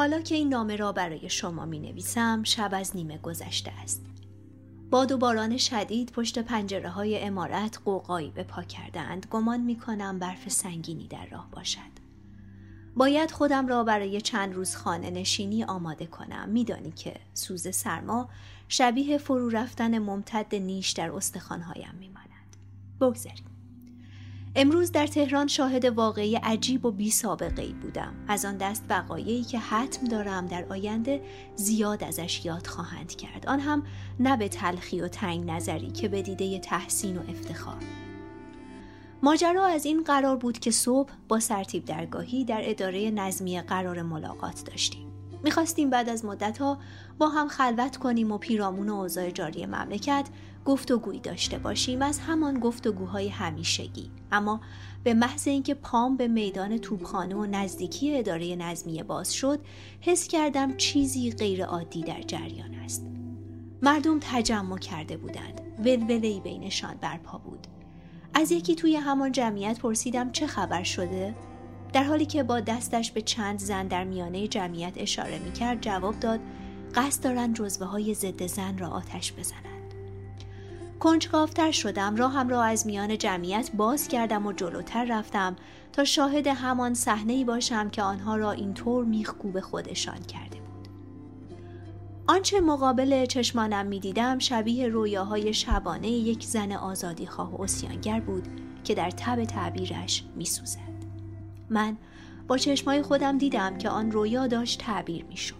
حالا که این نامه را برای شما می نویسم شب از نیمه گذشته است. باد و باران شدید پشت پنجره های امارت قوقایی به پا کردند گمان می کنم برف سنگینی در راه باشد. باید خودم را برای چند روز خانه نشینی آماده کنم میدانی که سوز سرما شبیه فرو رفتن ممتد نیش در استخوانهایم میماند بگذاریم امروز در تهران شاهد واقعی عجیب و بی سابقه ای بودم. از آن دست وقایعی که حتم دارم در آینده زیاد ازش یاد خواهند کرد. آن هم نه به تلخی و تنگ نظری که به دیده تحسین و افتخار. ماجرا از این قرار بود که صبح با سرتیب درگاهی در اداره نظمی قرار ملاقات داشتیم. می‌خواستیم بعد از مدتها با هم خلوت کنیم و پیرامون و اوضاع جاری مملکت گفتگویی داشته باشیم از همان گفتگوهای همیشگی. اما به محض اینکه پام به میدان توپخانه و نزدیکی اداره نظمیه باز شد حس کردم چیزی غیر عادی در جریان است. مردم تجمع کرده بودند. ولولهای بینشان برپا بود. از یکی توی همان جمعیت پرسیدم چه خبر شده؟ در حالی که با دستش به چند زن در میانه جمعیت اشاره می کرد جواب داد قصد دارند جزوه های ضد زن را آتش بزنند کنجکافتر شدم راهم را از میان جمعیت باز کردم و جلوتر رفتم تا شاهد همان صحنه باشم که آنها را اینطور میخکوب خودشان کرده بود. آنچه مقابل چشمانم می‌دیدم شبیه رویاهای شبانه یک زن آزادی خواه و اسیانگر بود که در تب تعبیرش میسوزد. من با چشمای خودم دیدم که آن رویا داشت تعبیر می‌شد.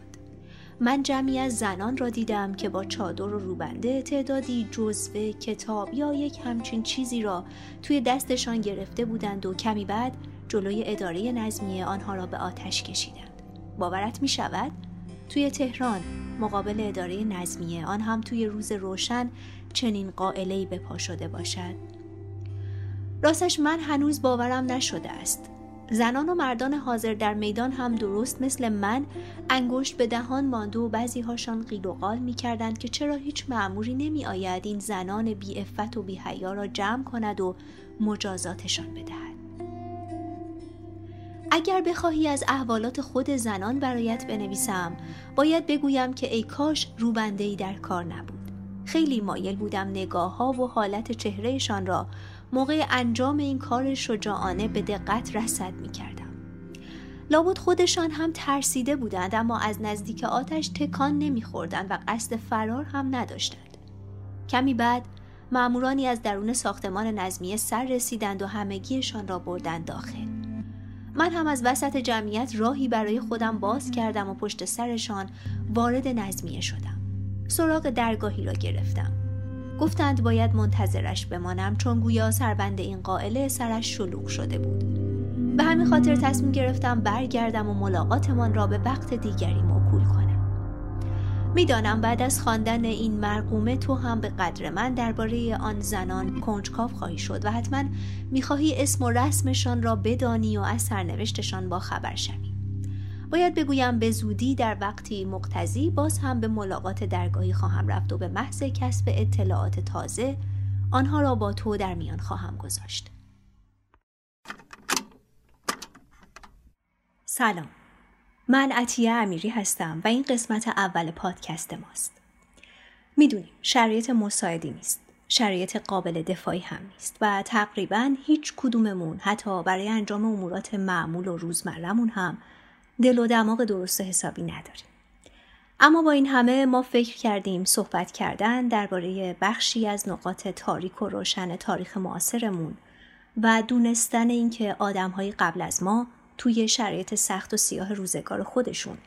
من جمعی از زنان را دیدم که با چادر و روبنده تعدادی جزوه کتاب یا یک همچین چیزی را توی دستشان گرفته بودند و کمی بعد جلوی اداره نظمیه آنها را به آتش کشیدند. باورت می شود؟ توی تهران مقابل اداره نظمیه آن هم توی روز روشن چنین قائله‌ای به پا شده باشد. راستش من هنوز باورم نشده است. زنان و مردان حاضر در میدان هم درست مثل من انگشت به دهان مانده و بعضی هاشان قیل و قال می کردند که چرا هیچ معموری نمی آید این زنان بی افت و بی حیا را جمع کند و مجازاتشان بدهد. اگر بخواهی از احوالات خود زنان برایت بنویسم باید بگویم که ای کاش روبنده در کار نبود خیلی مایل بودم نگاه ها و حالت چهرهشان را موقع انجام این کار شجاعانه به دقت رسد می کردم. لابد خودشان هم ترسیده بودند اما از نزدیک آتش تکان نمیخوردند و قصد فرار هم نداشتند. کمی بعد معمورانی از درون ساختمان نظمیه سر رسیدند و همگیشان را بردند داخل. من هم از وسط جمعیت راهی برای خودم باز کردم و پشت سرشان وارد نظمیه شدم. سراغ درگاهی را گرفتم. گفتند باید منتظرش بمانم چون گویا سربند این قائله سرش شلوغ شده بود. به همین خاطر تصمیم گرفتم برگردم و ملاقاتمان را به وقت دیگری موکول کنم. می‌دانم بعد از خواندن این مرقومه تو هم به قدر من درباره آن زنان کنجکاو خواهی شد و حتما می‌خواهی اسم و رسمشان را بدانی و از سرنوشتشان با خبر شوی. باید بگویم به زودی در وقتی مقتضی باز هم به ملاقات درگاهی خواهم رفت و به محض کسب اطلاعات تازه آنها را با تو در میان خواهم گذاشت. سلام من عطیه امیری هستم و این قسمت اول پادکست ماست. می‌دونیم شرایط مساعدی نیست. شرایط قابل دفاعی هم نیست و تقریبا هیچ کدوممون حتی برای انجام امورات معمول و روزمرهمون هم دل و دماغ درست حسابی نداریم. اما با این همه ما فکر کردیم صحبت کردن درباره بخشی از نقاط تاریک و روشن تاریخ معاصرمون و دونستن اینکه آدمهای قبل از ما توی شرایط سخت و سیاه روزگار خودشون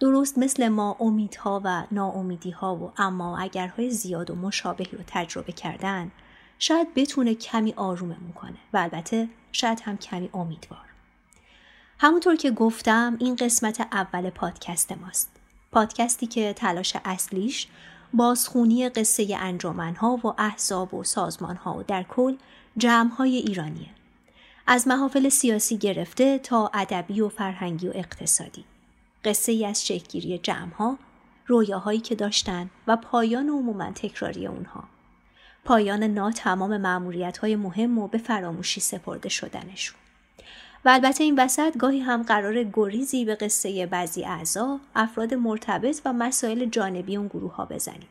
درست مثل ما امیدها و ناامیدیها و اما اگرهای زیاد و مشابهی رو تجربه کردن شاید بتونه کمی آروممون کنه و البته شاید هم کمی امیدوار همونطور که گفتم این قسمت اول پادکست ماست. پادکستی که تلاش اصلیش بازخونی قصه انجمنها و احزاب و سازمانها و در کل جمعهای ایرانیه. از محافل سیاسی گرفته تا ادبی و فرهنگی و اقتصادی. قصه ای از شکلگیری جمعها، رویاهایی که داشتن و پایان عموما تکراری اونها. پایان نا تمام معمولیت های مهم و به فراموشی سپرده شدنشون. و البته این وسط گاهی هم قرار گریزی به قصه بعضی اعضا، افراد مرتبط و مسائل جانبی اون گروه ها بزنیم.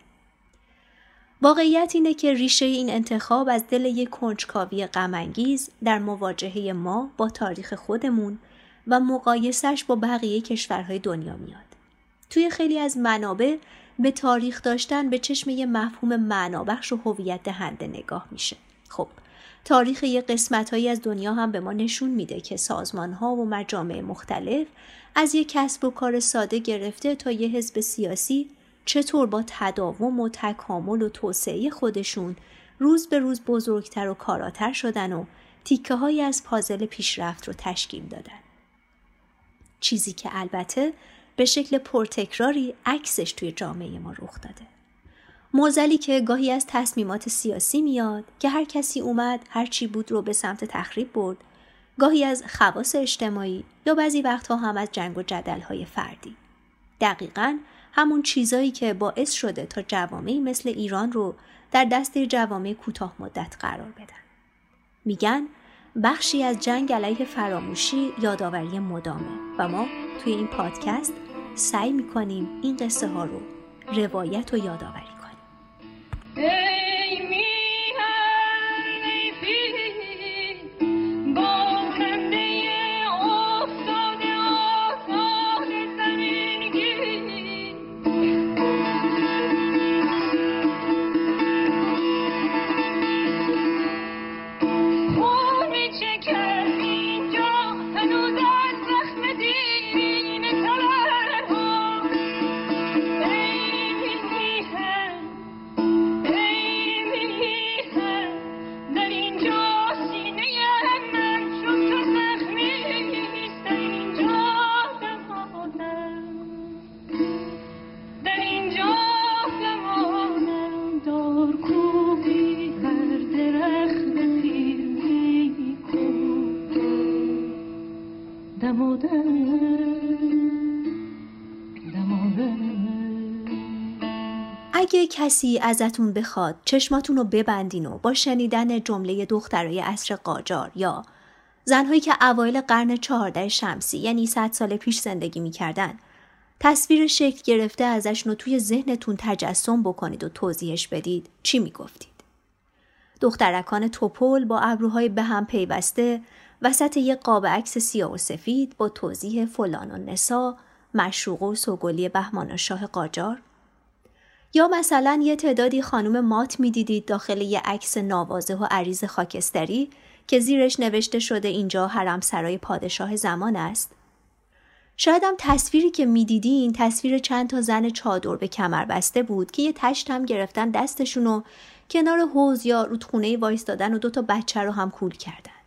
واقعیت اینه که ریشه این انتخاب از دل یک کنجکاوی غمانگیز در مواجهه ما با تاریخ خودمون و مقایسش با بقیه کشورهای دنیا میاد. توی خیلی از منابع به تاریخ داشتن به چشم یه مفهوم معنابخش و هویت دهنده نگاه میشه. خب تاریخ یه قسمت هایی از دنیا هم به ما نشون میده که سازمان ها و مجامع مختلف از یک کسب و کار ساده گرفته تا یه حزب سیاسی چطور با تداوم و تکامل و توسعه خودشون روز به روز بزرگتر و کاراتر شدن و تیکه های از پازل پیشرفت رو تشکیل دادن. چیزی که البته به شکل پرتکراری عکسش توی جامعه ما رخ داده. موزلی که گاهی از تصمیمات سیاسی میاد که هر کسی اومد هر چی بود رو به سمت تخریب برد. گاهی از خواص اجتماعی یا بعضی وقتها هم از جنگ و جدل های فردی. دقیقا همون چیزایی که باعث شده تا جوامعی مثل ایران رو در دست جوامع کوتاه مدت قرار بدن. میگن بخشی از جنگ علیه فراموشی یادآوری مدامه و ما توی این پادکست سعی می‌کنیم این قصه ها رو روایت و یادآوری کنیم کسی ازتون بخواد چشماتون رو ببندین و با شنیدن جمله دخترای عصر قاجار یا زنهایی که اوایل قرن چهارده شمسی یعنی صد سال پیش زندگی می‌کردن تصویر شکل گرفته ازشون رو توی ذهنتون تجسم بکنید و توضیحش بدید چی می‌گفتید؟ دخترکان توپل با ابروهای به هم پیوسته وسط یک قاب عکس سیاه و سفید با توضیح فلان و نسا مشروق و سوگلی بهمان شاه قاجار یا مثلا یه تعدادی خانم مات می‌دیدید داخل یه عکس نوازه و عریض خاکستری که زیرش نوشته شده اینجا حرم سرای پادشاه زمان است؟ شاید هم تصویری که می‌دیدین تصویر چند تا زن چادر به کمر بسته بود که یه تشت هم گرفتن دستشون و کنار حوز یا رودخونه وایستادن و دو تا بچه رو هم کول کردن.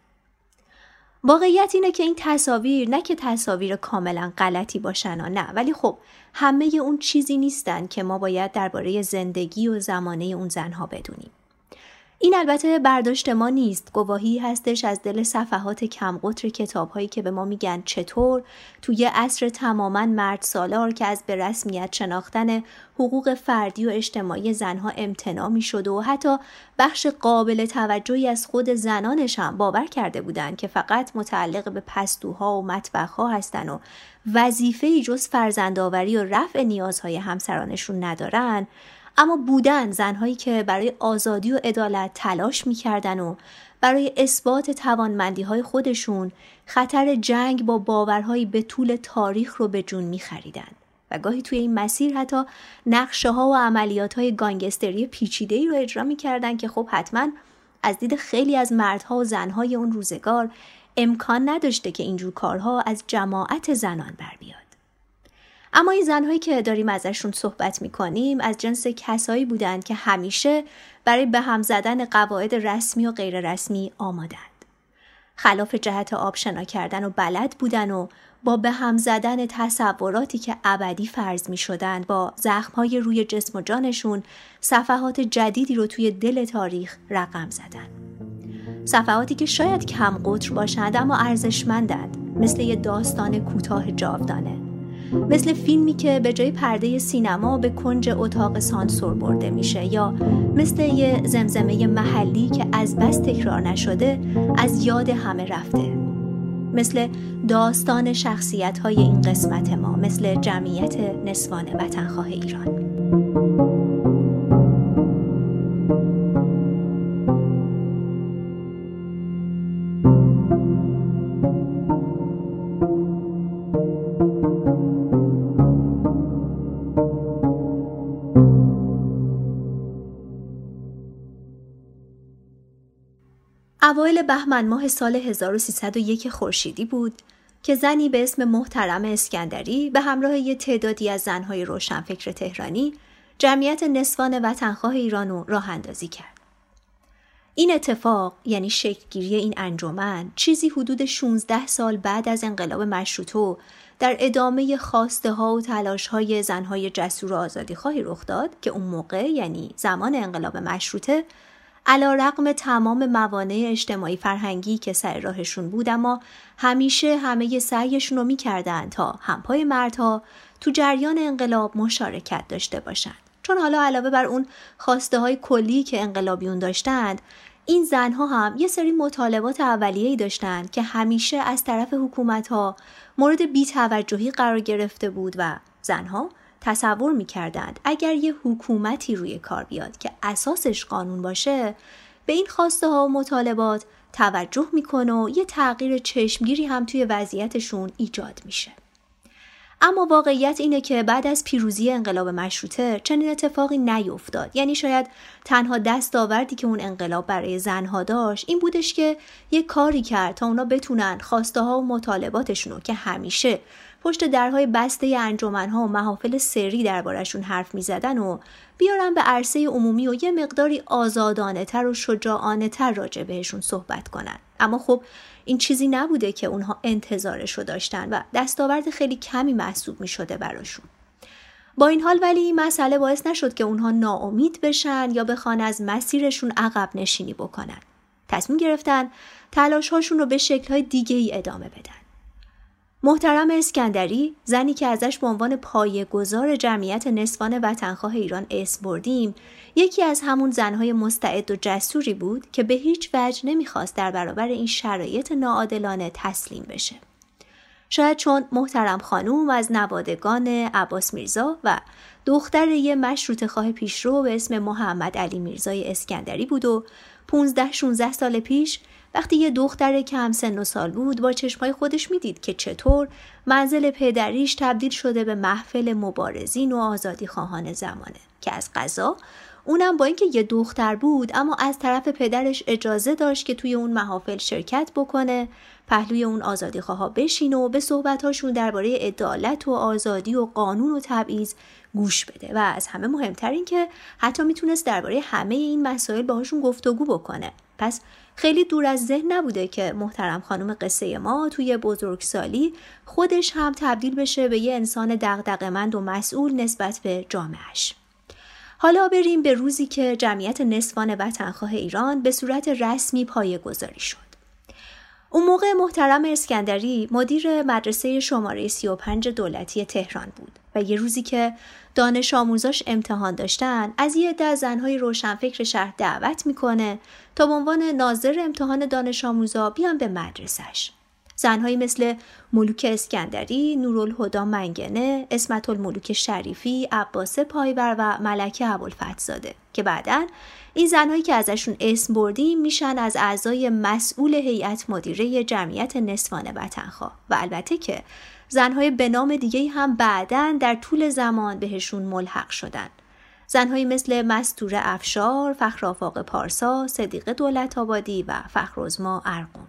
واقعیت اینه که این تصاویر نه که تصاویر کاملا غلطی باشن و نه ولی خب همه اون چیزی نیستن که ما باید درباره زندگی و زمانه اون زنها بدونیم. این البته برداشت ما نیست. گواهی هستش از دل صفحات کمقطر کتاب هایی که به ما میگن چطور توی عصر تماما مرد سالار که از به رسمیت شناختن حقوق فردی و اجتماعی زنها امتناع می شد و حتی بخش قابل توجهی از خود زنانش هم باور کرده بودند که فقط متعلق به پستوها و مطبخها هستن و وظیفه جز فرزندآوری و رفع نیازهای همسرانشون ندارن اما بودن زنهایی که برای آزادی و عدالت تلاش می‌کردن و برای اثبات توانمندی های خودشون خطر جنگ با باورهایی به طول تاریخ رو به جون میخریدن و گاهی توی این مسیر حتی نقشه ها و عملیات های گانگستری پیچیده ای رو اجرا می‌کردن که خب حتما از دید خیلی از مردها و زنهای اون روزگار امکان نداشته که اینجور کارها از جماعت زنان بر بیاد. اما این زنهایی که داریم ازشون صحبت می‌کنیم از جنس کسایی بودند که همیشه برای به هم زدن قواعد رسمی و غیر رسمی آمادند. خلاف جهت آبشنا کردن و بلد بودن و با به هم زدن تصوراتی که ابدی فرض می شدن با زخمهای روی جسم و جانشون صفحات جدیدی رو توی دل تاریخ رقم زدن. صفحاتی که شاید کم قطر باشند اما ارزشمندند مثل یه داستان کوتاه جاودانه مثل فیلمی که به جای پرده سینما به کنج اتاق سانسور برده میشه یا مثل یه زمزمه محلی که از بس تکرار نشده از یاد همه رفته. مثل داستان شخصیت های این قسمت ما مثل جمعیت نسوان وطنخواه ایران. اوایل بهمن ماه سال 1301 خورشیدی بود که زنی به اسم محترم اسکندری به همراه یه تعدادی از زنهای روشنفکر تهرانی جمعیت نسوان وطنخواه ایران رو راه اندازی کرد. این اتفاق یعنی شکلگیری این انجمن چیزی حدود 16 سال بعد از انقلاب مشروطه در ادامه خواسته ها و تلاش های زنهای جسور و آزادی خواهی رخ داد که اون موقع یعنی زمان انقلاب مشروطه علا رقم تمام موانع اجتماعی فرهنگی که سر راهشون بود اما همیشه همه سعیشون رو می‌کردن تا همپای مردها تو جریان انقلاب مشارکت داشته باشند. چون حالا علاوه بر اون خواسته های کلی که انقلابیون داشتند این زنها هم یه سری مطالبات اولیه‌ای داشتند که همیشه از طرف حکومت ها مورد بیتوجهی قرار گرفته بود و زنها تصور می‌کردند اگر یه حکومتی روی کار بیاد که اساسش قانون باشه به این خواسته ها و مطالبات توجه می‌کنه و یه تغییر چشمگیری هم توی وضعیتشون ایجاد میشه. اما واقعیت اینه که بعد از پیروزی انقلاب مشروطه چنین اتفاقی نیفتاد یعنی شاید تنها دستاوردی که اون انقلاب برای زنها داشت این بودش که یه کاری کرد تا اونا بتونن خواسته ها و مطالباتشون رو که همیشه پشت درهای بسته انجمنها و محافل سری دربارشون حرف می‌زدن و بیارن به عرصه عمومی و یه مقداری آزادانه تر و شجاعانه تر راجع بهشون صحبت کنن اما خب این چیزی نبوده که اونها انتظارش رو داشتن و دستاورد خیلی کمی محسوب می شده براشون. با این حال ولی این مسئله باعث نشد که اونها ناامید بشن یا بخوان از مسیرشون عقب نشینی بکنن. تصمیم گرفتن تلاش هاشون رو به شکل های دیگه ای ادامه بدن. محترم اسکندری زنی که ازش به عنوان گذار جمعیت نسوان وطنخواه ایران اسم بردیم یکی از همون زنهای مستعد و جسوری بود که به هیچ وجه نمی‌خواست در برابر این شرایط ناعادلانه تسلیم بشه. شاید چون محترم خانوم از نوادگان عباس میرزا و دختر یه مشروط خواه پیشرو به اسم محمد علی میرزای اسکندری بود و 15 16 سال پیش وقتی یه دختر کم سن و سال بود با چشمای خودش می‌دید که چطور منزل پدریش تبدیل شده به محفل مبارزین و آزادی خواهان زمانه. که از قضا اونم با اینکه یه دختر بود اما از طرف پدرش اجازه داشت که توی اون محافل شرکت بکنه پهلوی اون آزادی خواه بشینه و به صحبتهاشون درباره عدالت و آزادی و قانون و تبعیض گوش بده. و از همه مهمتر این که حتی می‌تونست درباره همه این مسائل باهاشون گفتگو بکنه. پس خیلی دور از ذهن نبوده که محترم خانم قصه ما توی بزرگسالی خودش هم تبدیل بشه به یه انسان دغدغه‌مند و مسئول نسبت به جامعش. حالا بریم به روزی که جمعیت نسوان وطنخواه ایران به صورت رسمی پایه گذاری شد. اون موقع محترم اسکندری مدیر مدرسه شماره 35 دولتی تهران بود و یه روزی که دانش آموزاش امتحان داشتن از یه عده زنهای روشنفکر شهر دعوت می‌کنه تا به عنوان ناظر امتحان دانش آموزا بیان به مدرسش. زنهایی مثل ملوک اسکندری، نورالهدا منگنه، اسمت الملوک شریفی، عباس پایور و ملکه ابوالفتزاده که بعدا این زنهایی که ازشون اسم بردیم میشن از اعضای مسئول هیئت مدیره جمعیت نسوان وطنخواه و البته که زنهای به نام دیگه هم بعدا در طول زمان بهشون ملحق شدن زنهایی مثل مستور افشار، فخرافاق پارسا، صدیق دولت آبادی و فخرزما ارقم.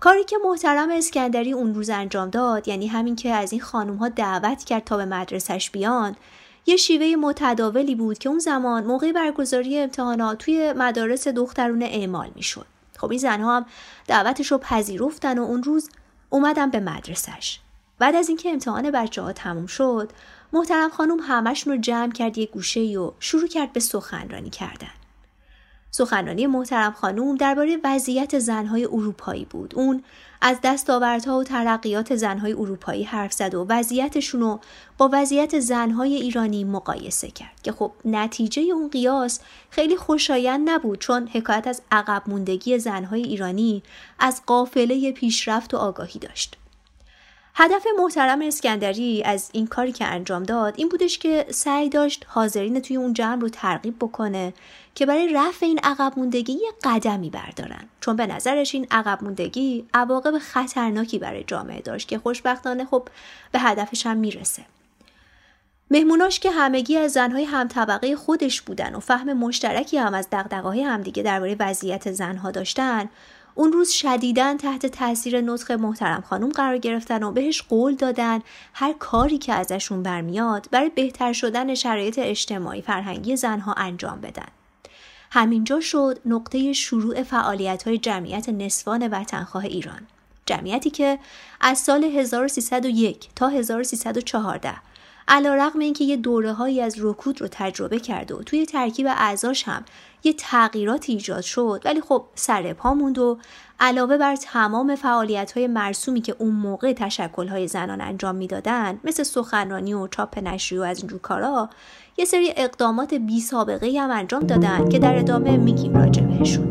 کاری که محترم اسکندری اون روز انجام داد یعنی همین که از این خانوم ها دعوت کرد تا به مدرسش بیان یه شیوه متداولی بود که اون زمان موقع برگزاری امتحانات توی مدارس دخترونه اعمال می‌شد. خب این زنها هم دعوتش رو پذیرفتن و اون روز اومدن به مدرسش. بعد از اینکه امتحان بچه ها تموم شد محترم خانم همشون رو جمع کرد یه گوشه و شروع کرد به سخنرانی کردن. سخنرانی محترم خانوم درباره وضعیت زنهای اروپایی بود. اون از دستاوردها و ترقیات زنهای اروپایی حرف زد و وضعیتشون رو با وضعیت زنهای ایرانی مقایسه کرد که خب نتیجه اون قیاس خیلی خوشایند نبود چون حکایت از عقب موندگی زنهای ایرانی از قافله پیشرفت و آگاهی داشت. هدف محترم اسکندری از این کاری که انجام داد این بودش که سعی داشت حاضرین توی اون جمع رو ترغیب بکنه که برای رفع این عقب موندگی یه قدمی بردارن چون به نظرش این عقب موندگی عواقب خطرناکی برای جامعه داشت که خوشبختانه خب به هدفش هم می‌رسه مهموناش که همگی از زنهای هم طبقه خودش بودن و فهم مشترکی هم از دقدقه همدیگه درباره وضعیت زنها داشتن اون روز شدیدن تحت تاثیر نطق محترم خانم قرار گرفتن و بهش قول دادن هر کاری که ازشون برمیاد برای بهتر شدن شرایط اجتماعی فرهنگی زنها انجام بدن. همینجا شد نقطه شروع فعالیت های جمعیت نسوان وطنخواه ایران. جمعیتی که از سال 1301 تا 1314 علا رقم اینکه یه دوره هایی از رکود رو تجربه کرد و توی ترکیب اعضاش هم یه تغییرات ایجاد شد ولی خب سر پا موند و علاوه بر تمام فعالیت های مرسومی که اون موقع تشکل های زنان انجام می‌دادن مثل سخنرانی و چاپ نشری و از اینجور کارا یه سری اقدامات بی سابقه هم انجام دادن که در ادامه میگیم راجع بهشون.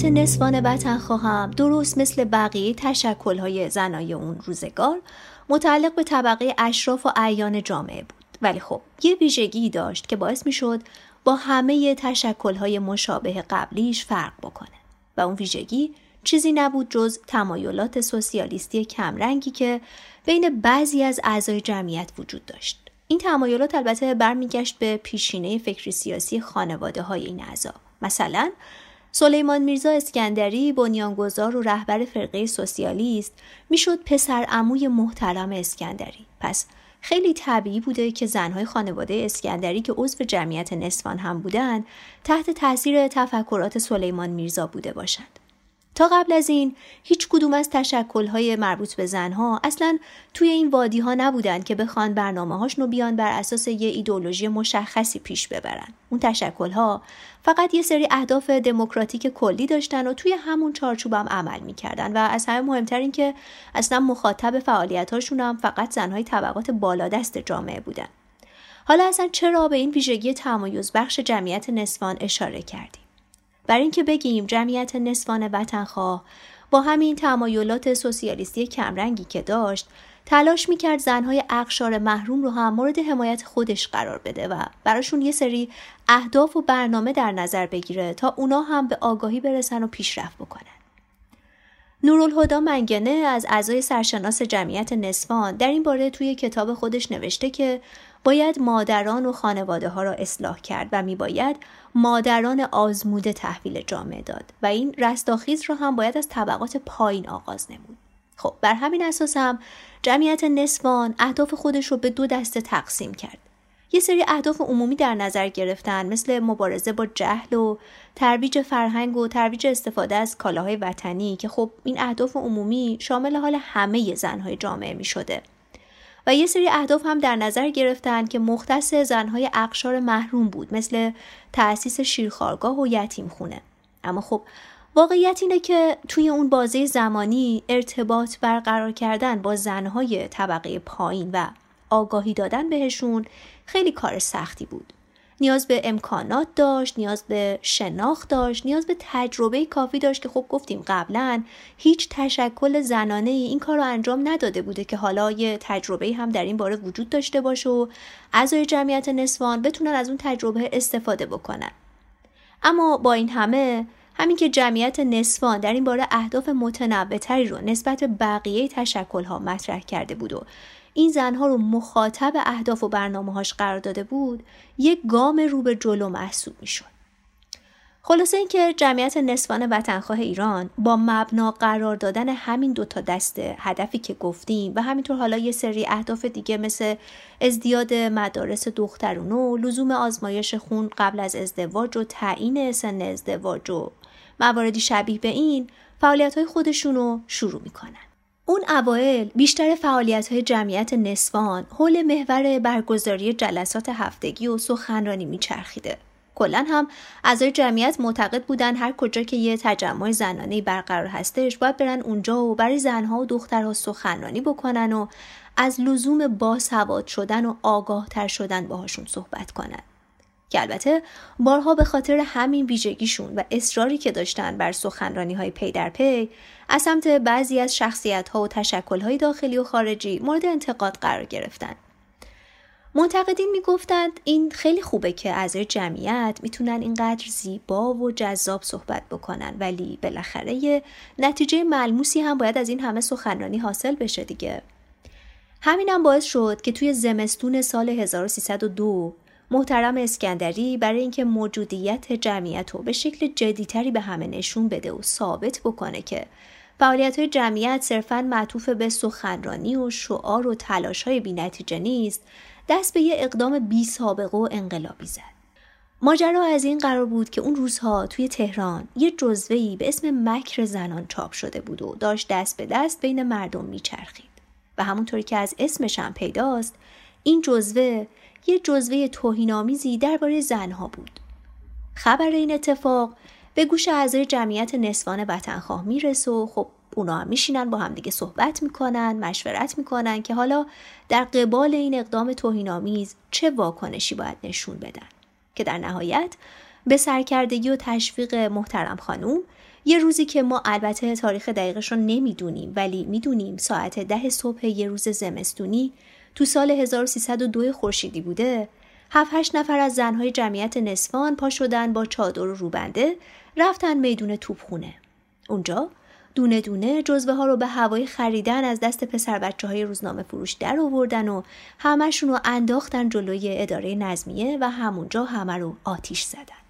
جمعیت نسوان وطن خواهم درست مثل بقیه تشکل های زنای اون روزگار متعلق به طبقه اشراف و اعیان جامعه بود. ولی خب یه ویژگی داشت که باعث می شد با همه تشکل های مشابه قبلیش فرق بکنه. و اون ویژگی چیزی نبود جز تمایلات سوسیالیستی کمرنگی که بین بعضی از اعضای جمعیت وجود داشت. این تمایلات البته برمیگشت به پیشینه فکری سیاسی خانواده های این اعضا. مثلا سلیمان میرزا اسکندری بنیانگذار و رهبر فرقه سوسیالیست می‌شد پسر عموی محترم اسکندری. پس خیلی طبیعی بوده که زنهای خانواده اسکندری که عضو جمعیت نسوان هم بودند تحت تاثیر تفکرات سلیمان میرزا بوده باشند. تا قبل از این هیچ کدوم از تشکلهای مربوط به زنها اصلا توی این وادی ها نبودن که بخوان برنامه هاشونو بیان بر اساس یه ایدولوژی مشخصی پیش ببرن. اون تشکلها فقط یه سری اهداف دموکراتیک کلی داشتن و توی همون چارچوب هم عمل می‌کردن و از همه مهمتر این که اصلا مخاطب فعالیت هاشون هم فقط زنهای طبقات بالادست جامعه بودن. حالا اصلا چرا به این ویژگی تمایز بخش جمعیت نسوان اشاره کردیم؟ برای اینکه بگیم جمعیت نسوان وطنخواه با همین تمایلات سوسیالیستی کمرنگی که داشت تلاش می‌کرد زنهای اقشار محروم رو هم مورد حمایت خودش قرار بده و براشون یه سری اهداف و برنامه در نظر بگیره تا اونا هم به آگاهی برسن و پیشرفت بکنن. نورالهدا منگنه از اعضای سرشناس جمعیت نسوان در این باره توی کتاب خودش نوشته که باید مادران و خانواده ها را اصلاح کرد و می باید مادران آزموده تحویل جامعه داد و این رستاخیز را هم باید از طبقات پایین آغاز نمود. خب بر همین اساس هم جمعیت نسوان اهداف خودش رو به دو دسته تقسیم کرد. یه سری اهداف عمومی در نظر گرفتن مثل مبارزه با جهل و ترویج فرهنگ و ترویج استفاده از کالاهای وطنی که خب این اهداف عمومی شامل حال همه زنهای جامعه می شده. و یه سری اهداف هم در نظر گرفتن که مختص زنهای اقشار محروم بود مثل تأسیس شیرخارگاه و یتیم خونه. اما خب واقعیت اینه که توی اون بازه زمانی ارتباط برقرار کردن با زنهای طبقه پایین و آگاهی دادن بهشون خیلی کار سختی بود. نیاز به امکانات داشت نیاز به شناخت داشت نیاز به تجربه کافی داشت که خب گفتیم قبلا هیچ تشکل زنانه ای این کار رو انجام نداده بوده که حالا یه تجربه هم در این باره وجود داشته باشه و اعضای جمعیت نسوان بتونن از اون تجربه استفاده بکنن. اما با این همه همین که جمعیت نسوان در این باره اهداف متنوعتری رو نسبت به بقیه تشکلها مطرح کرده بود و این زنها رو مخاطب اهداف و برنامه هاش قرار داده بود یک گام رو به جلو محسوب می شد. خلاصه اینکه جمعیت نسوان وطنخواه ایران با مبنا قرار دادن همین دوتا دسته هدفی که گفتیم و همینطور حالا یه سری اهداف دیگه مثل ازدیاد مدارس دخترونو لزوم آزمایش خون قبل از ازدواج و تعیین سن ازدواج و مواردی شبیه به این فعالیت های خودشون رو شروع می‌کنن. اون اوایل بیشتر فعالیت های جمعیت نسوان حول محور برگزاری جلسات هفتگی و سخنرانی میچرخیده. کلا هم اعضای جمعیت معتقد بودن هر کجا که یه تجمع زنانه برقرار هستش باید برن اونجا و برای زنها و دخترها سخنرانی بکنن و از لزوم باسواد شدن و آگاه تر شدن باهاشون صحبت کنن. که البته بارها به خاطر همین ویژگیشون و اصراری که داشتن بر سخنرانی های پی در پی از سمت بعضی از شخصیت ها و تشکل های داخلی و خارجی مورد انتقاد قرار گرفتن. منتقدین می‌گفتند این خیلی خوبه که اعضای جمعیت می‌تونن اینقدر زیبا و جذاب صحبت بکنن ولی بالاخره نتیجه ملموسی هم باید از این همه سخنرانی حاصل بشه دیگه. همینم باعث شد که توی زمستون سال 1302 محترم اسکندری برای اینکه موجودیت جمعیت رو به شکل جدیتری به همه نشون بده و ثابت بکنه که فعالیت های جمعیت صرفا معطوف به سخنرانی و شعار و تلاش های بی نتیجه نیست دست به یه اقدام بی سابقه و انقلابی زد. ماجرا از این قرار بود که اون روزها توی تهران یه جزوهی به اسم مکر زنان چاپ شده بود و داشت دست به دست بین مردم میچرخید و همونطوری که از اسمش هم پیداست این جزوه یه جزوه توهینآمیزی درباره زنها بود. خبر این اتفاق به گوش اعضای جمعیت نسوان وطنخواه می‌رسه و خب اونا هم میشینن با همدیگه صحبت می‌کنن مشورت می‌کنن که حالا در قبال این اقدام توهینآمیز چه واکنشی باید نشون بدن. که در نهایت به سرکردگی و تشویق محترم خانوم یه روزی که ما البته تاریخ دقیقش رو نمی‌دونیم ولی می‌دونیم ساعت ده صبح یه روز زمستونی تو سال 1302 خورشیدی بوده هفت هشت نفر از زنهای جمعیت نسوان پا شدن با چادر و روبنده رفتن میدون توپخونه اونجا دونه دونه جزوه ها رو به هوای خریدن از دست پسر بچه های روزنامه فروش در آوردن و همشون رو انداختن جلوی اداره نظمیه و همونجا همه رو آتیش زدن.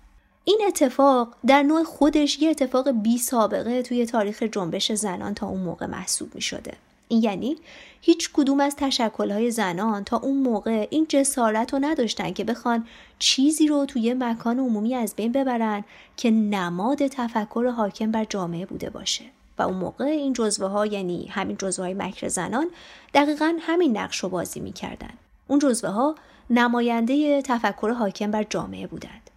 این اتفاق در نوع خودش یه اتفاق بی سابقه توی تاریخ جنبش زنان تا اون موقع محسوب می شده. این یعنی هیچ کدوم از تشکلهای زنان تا اون موقع این جسارت رو نداشتن که بخوان چیزی رو توی مکان عمومی از بین ببرن که نماد تفکر حاکم بر جامعه بوده باشه. و اون موقع این جزوه ها یعنی همین جزوه های مکر زنان دقیقا همین نقش رو بازی می‌کردن. اون جزوه ها نماینده تفکر حاکم بر جامعه بودند.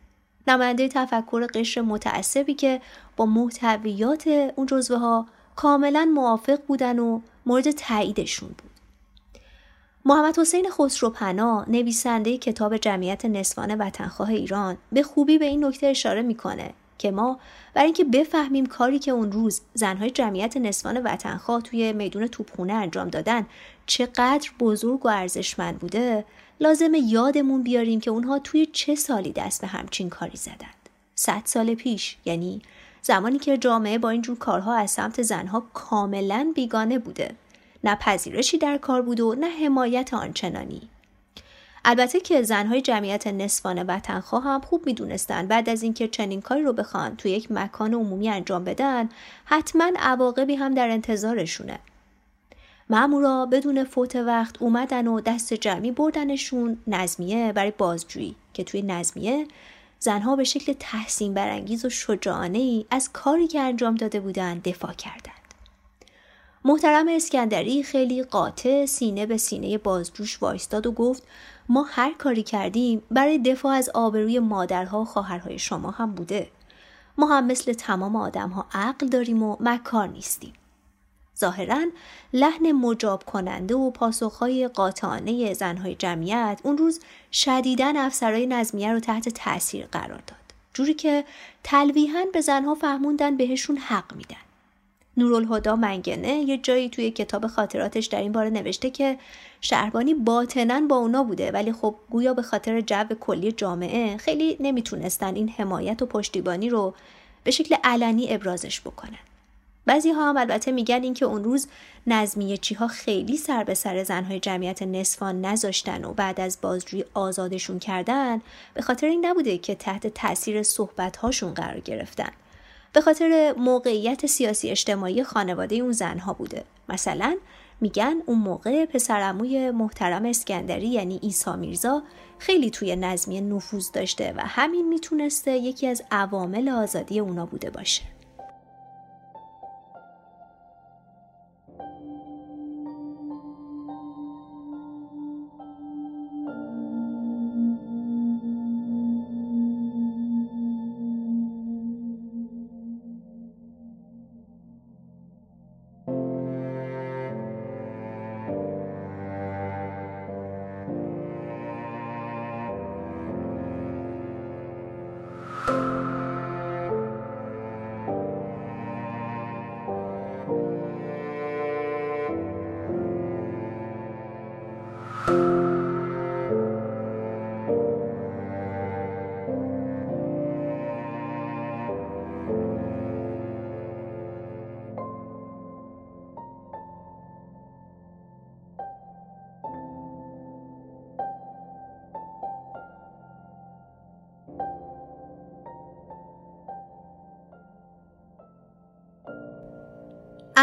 نماینده تفکر قشر متعصبی که با محتویات اون جزوه ها کاملا موافق بودن و مورد تاییدشون بود. محمد حسین خسروپنا نویسنده کتاب جمعیت نسوان وطنخواه ایران به خوبی به این نکته اشاره می‌کنه که ما برای اینکه بفهمیم کاری که اون روز زنهای جمعیت نسوان وطنخواه توی میدون توپخونه انجام دادن چقدر بزرگ و ارزشمند بوده لازم یادمون بیاریم که اونها توی چه سالی دست به همچین کاری زدند صد سال پیش یعنی زمانی که جامعه با اینجور کارها از سمت زنها کاملا بیگانه بوده. نه پذیرشی در کار بود و نه حمایت آنچنانی. البته که زنهای جمعیت نصفان وطنخواه هم خوب می‌دونستن. بعد از اینکه چنین کاری رو بخوان تو یک مکان عمومی انجام بدن حتما عواقبی هم در انتظارشونه. مامورا بدون فوت وقت اومدن و دست جمعی بردنشون نظمیه برای بازجویی که توی نظمیه زنها به شکل تحسین برانگیز و شجاعانه ای از کاری که انجام داده بودند دفاع کردند. محترم اسکندری خیلی قاطع سینه به سینه بازجوش وایستاد و گفت ما هر کاری کردیم برای دفاع از آبروی مادرها و خواهرهای شما هم بوده. ما هم مثل تمام آدم ها عقل داریم و مکار نیستیم. ظاهرا لحن مجاب کننده و پاسخهای قاطعانه زنهای جمعیت اون روز شدیدن افسرهای نظمیه رو تحت تاثیر قرار داد. جوری که تلویحا به زنها فهموندن بهشون حق میدن. نورالهدا منگنه یه جایی توی کتاب خاطراتش در این باره نوشته که شهربانی باطنا با اونا بوده ولی خب گویا به خاطر جو کلی جامعه خیلی نمی‌تونستن این حمایت و پشتیبانی رو به شکل علنی ابرازش بکنن. بعضی ها هم البته میگن اینکه اون روز نظمیه چی ها خیلی سر به سر زنهای جمعیت نصفان نذاشتن و بعد از بازجویی آزادشون کردن به خاطر این نبوده که تحت تاثیر صحبت هاشون قرار گرفتن. به خاطر موقعیت سیاسی اجتماعی خانواده اون زنها بوده. مثلا میگن اون موقع پسرعموی محترم اسکندری یعنی ایسا میرزا خیلی توی نظمیه نفوذ داشته و همین می‌تونسته یکی از عوامل آزادی اونا بوده باشه.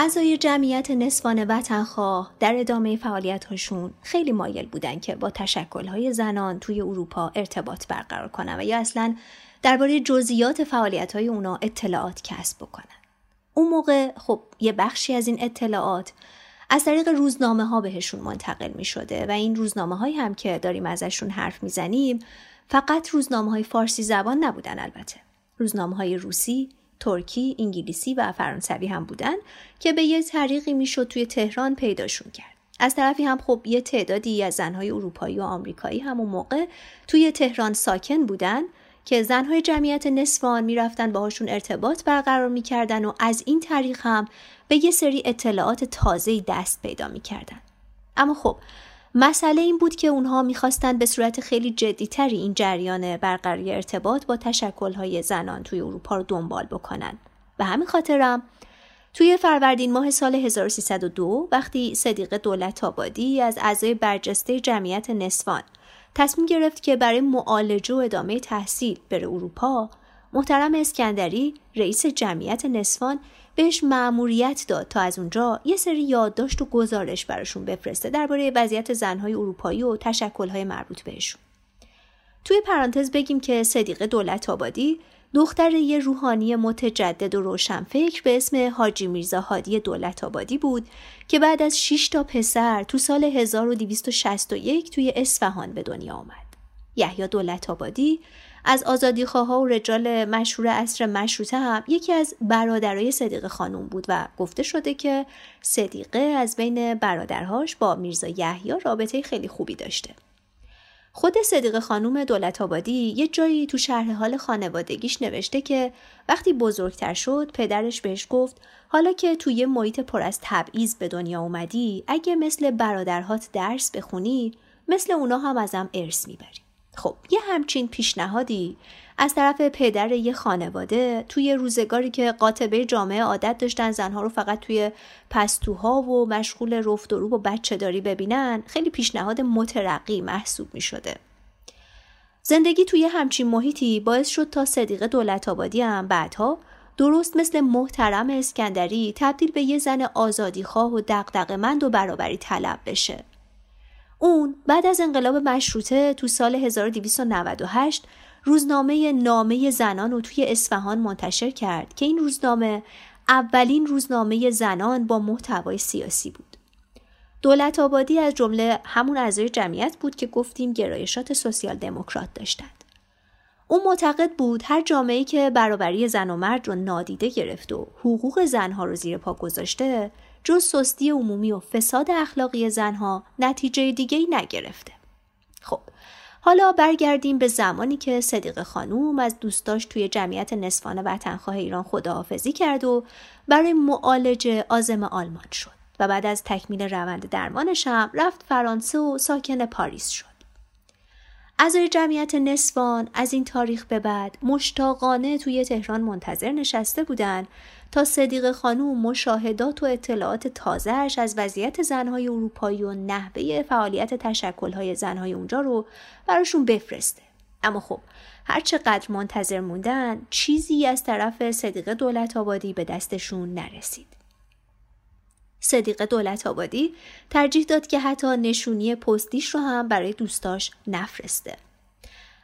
اعضای جمعیت نسوان وطنخواه در ادامه فعالیت هاشون خیلی مایل بودن که با تشکل های زنان توی اروپا ارتباط برقرار کنن و یا اصلا درباره جزئیات فعالیت های اونا اطلاعات کسب بکنن. اون موقع خب یه بخشی از این اطلاعات از طریق روزنامه ها بهشون منتقل می شده و این روزنامه های هم که داریم ازشون حرف می‌زنیم فقط روزنامه های فارسی زبان نبودن البته. روزنامه های روسی، ترکی، انگلیسی و فرانسوی هم بودن که به یه طریقی می‌شد توی تهران پیداشون کرد. از طرفی هم خب یه تعدادی از زنهای اروپایی و آمریکایی همون موقع توی تهران ساکن بودن که زنهای جمعیت نسوان می‌رفتن باهاشون ارتباط برقرار می‌کردن و از این طریق هم به یه سری اطلاعات تازه دست پیدا می‌کردن. اما خب مسئله این بود که اونها می‌خواستند به صورت خیلی جدیتری این جریان برقراری ارتباط با تشکلهای زنان توی اروپا رو دنبال بکنن. به همین خاطرم توی فروردین ماه سال 1302 وقتی صدیق دولت آبادی از اعضای برجسته جمعیت نسوان تصمیم گرفت که برای معالجه و ادامه تحصیل بره اروپا محترم اسکندری رئیس جمعیت نسوان بهش مأموریت داد تا از اونجا یه سری یادداشت و گزارش براشون بفرسته درباره وضعیت زنهای اروپایی و تشکلهای مربوط بهشون. توی پرانتز بگیم که صدیقه دولت آبادی دختر یه روحانی متجدد و روشنفکر به اسم حاجی میرزا هادی دولت آبادی بود که بعد از 6 تا پسر تو سال 1261 توی اصفهان به دنیا آمد. یحیی دولت آبادی از آزادیخواها و رجال مشهور اصر مشروطه هم یکی از برادرای صدیقه خانوم بود و گفته شده که صدیقه از بین برادرهاش با میرزا یحیی رابطه خیلی خوبی داشته. خود صدیق خانوم دولت آبادی یه جایی تو شرح حال خانوادگیش نوشته که وقتی بزرگتر شد پدرش بهش گفت حالا که توی محیط پر از تبعیض به دنیا اومدی اگه مثل برادرهات درس بخونی مثل اونا هم ازم ارث می‌بری. خب یه همچین پیشنهادی از طرف پدر یه خانواده توی روزگاری که قاطبه جامعه عادت داشتن زنها رو فقط توی پستوها و مشغول رفت و رو و بچه داری ببینن خیلی پیشنهاد مترقی محسوب می شده. زندگی توی همچین محیطی باعث شد تا صدیق دولت آبادی هم بعدها درست مثل محترم اسکندری تبدیل به یه زن آزادیخواه و دقدقمند و برابری طلب بشه. اون بعد از انقلاب مشروطه تو سال 1298 روزنامه نامه زنان رو توی اصفهان منتشر کرد که این روزنامه اولین روزنامه زنان با محتوای سیاسی بود. دولت آبادی از جمله همون اعضای جمعیت بود که گفتیم گرایشات سوسیال دموکرات داشتند. او معتقد بود هر جامعه‌ای که برابری زن و مرد رو نادیده گرفت و حقوق زنها رو زیر پا گذاشته جز سستی عمومی و فساد اخلاقی زنها نتیجه دیگه ای نگرفته. خب حالا برگردیم به زمانی که صدیق خانوم از دوستاش توی جمعیت نصفان وطنخواه ایران خداحافظی کرد و برای معالجه آزم آلمان شد و بعد از تکمیل روند درمانش هم رفت فرانسه و ساکن پاریس شد. اعضای جمعیت نسوان از این تاریخ به بعد مشتاقانه توی تهران منتظر نشسته بودند تا صدیق خانوم مشاهدات و اطلاعات تازهش از وضعیت زنهای اروپایی و نحوه فعالیت تشکلهای زنهای اونجا رو براشون بفرسته. اما خب هر چقدر منتظر موندن چیزی از طرف صدیق دولت آبادی به دستشون نرسید. صدیق دولت آبادی ترجیح داد که حتی نشونی پستیش رو هم برای دوستاش نفرسته.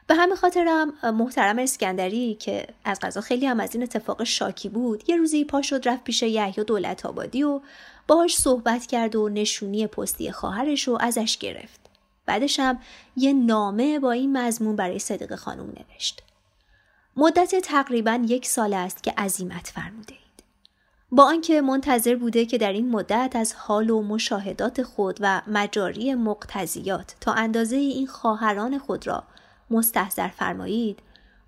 به همین خاطرم محترم اسکندری که از غذا خیلی هم از این اتفاق شاکی بود یه روزی پا شد رفت پیش یحیی دولت آبادی و باهاش صحبت کرد و نشونی پستی خواهرش رو ازش گرفت. بعدش هم یه نامه با این مضمون برای صدیق خانم نوشت. مدت تقریبا یک سال است که عزیمت فرموده اید با آنکه منتظر بوده که در این مدت از حال و مشاهدات خود و مجاری مقتضیات تا اندازه این خواهران خود را مستحضر فرمایید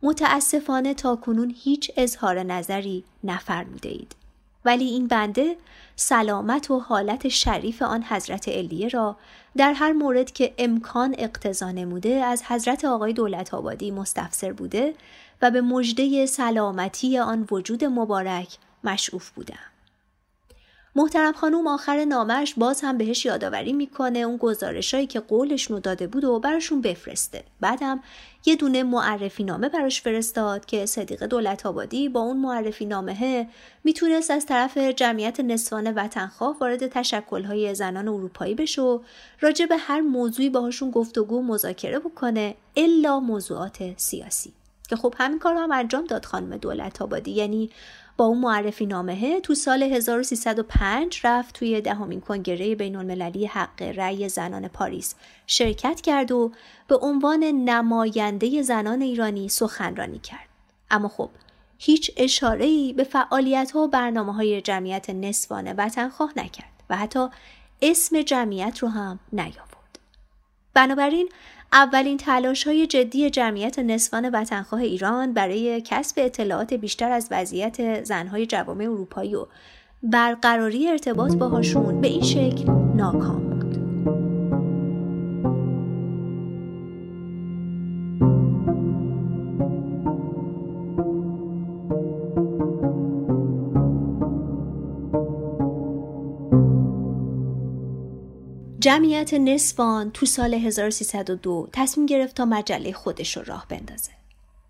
متاسفانه تا کنون هیچ اظهار نظری نفرموده اید. ولی این بنده سلامت و حالت شریف آن حضرت علیه را در هر مورد که امکان اقتضا نموده از حضرت آقای دولت آبادی مستفسر بوده و به مژده سلامتی آن وجود مبارک مشعوف بودم. محترم خانوم آخر نامش باز هم بهش یادآوری می‌کنه. اون گزارشایی که قولش رو داده بود و براشون بفرسته. بعدم یه دونه معرفی نامه براش فرستاد که صدیق دولت آبادی با اون معرفی نامه می‌تونست از طرف جمعیت نسوان وطنخواه وارد تشکلهای زنان اروپایی بشه و راجع به هر موضوعی باهاشون گفتگو مذاکره بکنه الا موضوعات سیاسی. که خب همین کار هم انجام داد خانم دولت آبادی. یعنی با اون معرفی نامه تو سال 1305 رفت توی دهمین کنگره بین المللی حق رأی زنان پاریس شرکت کرد و به عنوان نماینده زنان ایرانی سخنرانی کرد. اما خب هیچ اشاره‌ای به فعالیت ها و برنامه های جمعیت نسوان وطنخواه نکرد و حتی اسم جمعیت رو هم نیاورد. بنابراین اولین تلاش های جدی جمعیت نسوان وطنخواه ایران برای کسب اطلاعات بیشتر از وضعیت زنهای جوامع اروپایی و برقراری ارتباط باهاشون به این شکل ناکام. جمعیت نسوان تو سال 1302 تصمیم گرفت تا مجله خودش رو راه بندازه.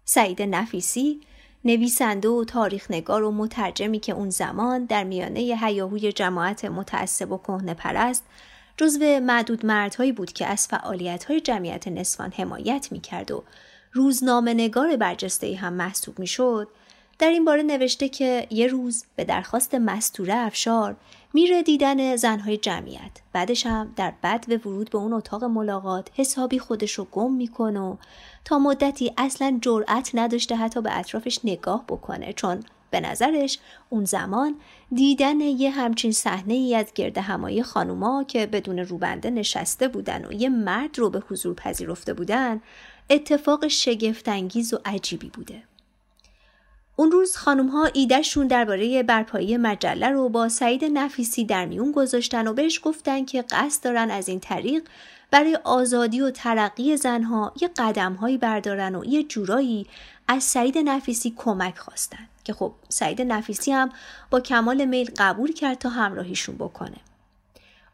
سعید نفیسی نویسنده و تاریخ نگار و مترجمی که اون زمان در میانه هیاهوی جماعت متعصب و کهنه پرست جزو معدود مردهایی بود که از های جمعیت نسوان حمایت می‌کرد و روزنامه نگار برجسته هم محسوب می‌شد در این باره نوشته که یه روز به درخواست مستوره افشار میره دیدن زنهای جمعیت. بعدش هم در بد به ورود به اون اتاق ملاقات حسابی خودش رو گم می‌کنه و تا مدتی اصلا جرأت نداشته حتی به اطرافش نگاه بکنه. چون به نظرش اون زمان دیدن یه همچین صحنه ای از گرد همایی خانوما که بدون روبنده نشسته بودن و یه مرد رو به حضور پذیرفته بودن اتفاق شگفتانگیز و عجیبی بوده. اون روز خانم ها ایدهشون درباره برپایی مجله رو با سعید نفیسی در میون گذاشتن و بهش گفتن که قصد دارن از این طریق برای آزادی و ترقی زنها یه قدمهایی بردارن و یه جورایی از سعید نفیسی کمک خواستن که خب سعید نفیسی هم با کمال میل قبول کرد تا همراهیشون بکنه.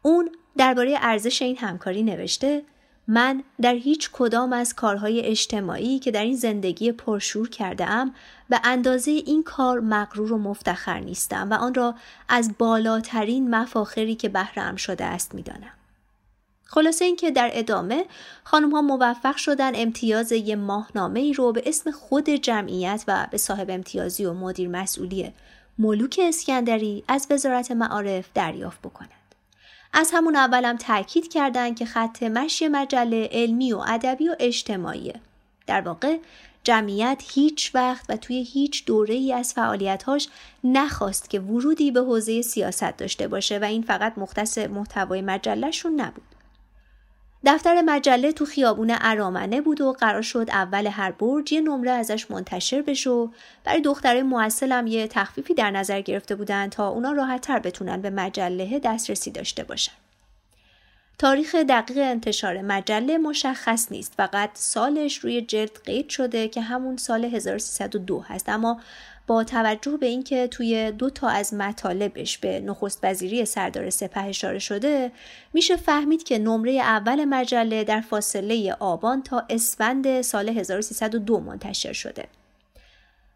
اون درباره ارزش این همکاری نوشته من در هیچ کدام از کارهای اجتماعی که در این زندگی پرشور کرده ام به اندازه این کار مغرور و مفتخر نیستم و آن را از بالاترین مفاخری که بهرم شده است می‌دانم. خلاصه اینکه در ادامه خانم ها موفق شدن امتیاز یه ماهنامه ای رو به اسم خود جمعیت و به صاحب امتیازی و مدیر مسئولی ملوک اسکندری از وزارت معارف دریافت بکنند. از همون اولم تاکید کردند که خط مشی مجله علمی و ادبی و اجتماعیه. در واقع جمعیت هیچ وقت و توی هیچ دوره ای از فعالیتهاش نخواست که ورودی به حوزه سیاست داشته باشه و این فقط مختص محتوای مجلهشون نبود. دفتر مجله تو خیابون ارامنه بود و قرار شد اول هر برج یه نمره ازش منتشر بشه و برای دختره موصلم یه تخفیفی در نظر گرفته بودن تا اونا راحت تر بتونن به مجله دسترسی داشته باشن. تاریخ دقیق انتشار مجله مشخص نیست فقط سالش روی جلد قید شده که همون سال 1302 هست اما با توجه به اینکه توی دو تا از مطالبش به نخست وزیری سردار سپه اشاره شده میشه فهمید که نمره اول مجله در فاصله آبان تا اسفند سال 1302 منتشر شده.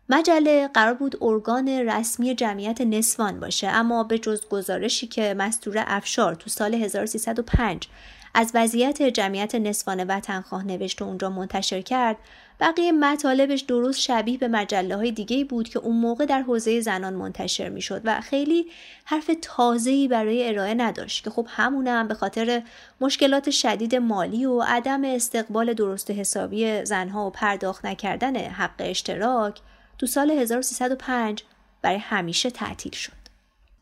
مجله قرار بود ارگان رسمی جمعیت نسوان باشه اما به جز گزارشی که مستور افشار تو سال 1305 از وضعیت جمعیت نسوان وطنخواه نوشت و اونجا منتشر کرد بقیه مطالبش درست شبیه به مجله های دیگه بود که اون موقع در حوزه زنان منتشر می‌شد و خیلی حرف تازه‌ای برای ارائه نداشت که خب همونه هم به خاطر مشکلات شدید مالی و عدم استقبال درست حسابی زنها و پرداخت نکردن حق اشتراک تو سال 1305 برای همیشه تعطیل شد.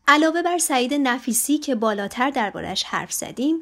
علاوه بر سعید نفیسی که بالاتر دربارش حرف زدیم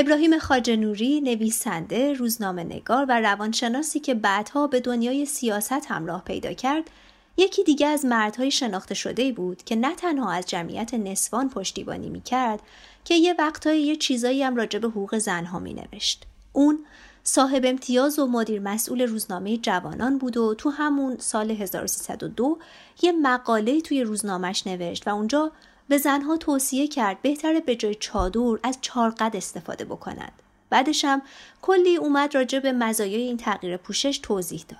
ابراهیم خاجنوری نویسنده روزنامه نگار و روانشناسی که بعدها به دنیای سیاست همراه پیدا کرد یکی دیگه از مردهای شناخته شده بود که نه تنها از جمعیت نسوان پشتیبانی می کرد که یه وقتایی یه چیزایی هم راجع به حقوق زنها می نوشت. اون صاحب امتیاز و مدیر مسئول روزنامه جوانان بود و تو همون سال 1302 یه مقاله توی روزنامهش نوشت و اونجا به زنها توصیه کرد بهتره به جای چادر از چارقد استفاده بکنند. بعدش هم کلی اومد راجع به مزایای این تغییر پوشش توضیح داد.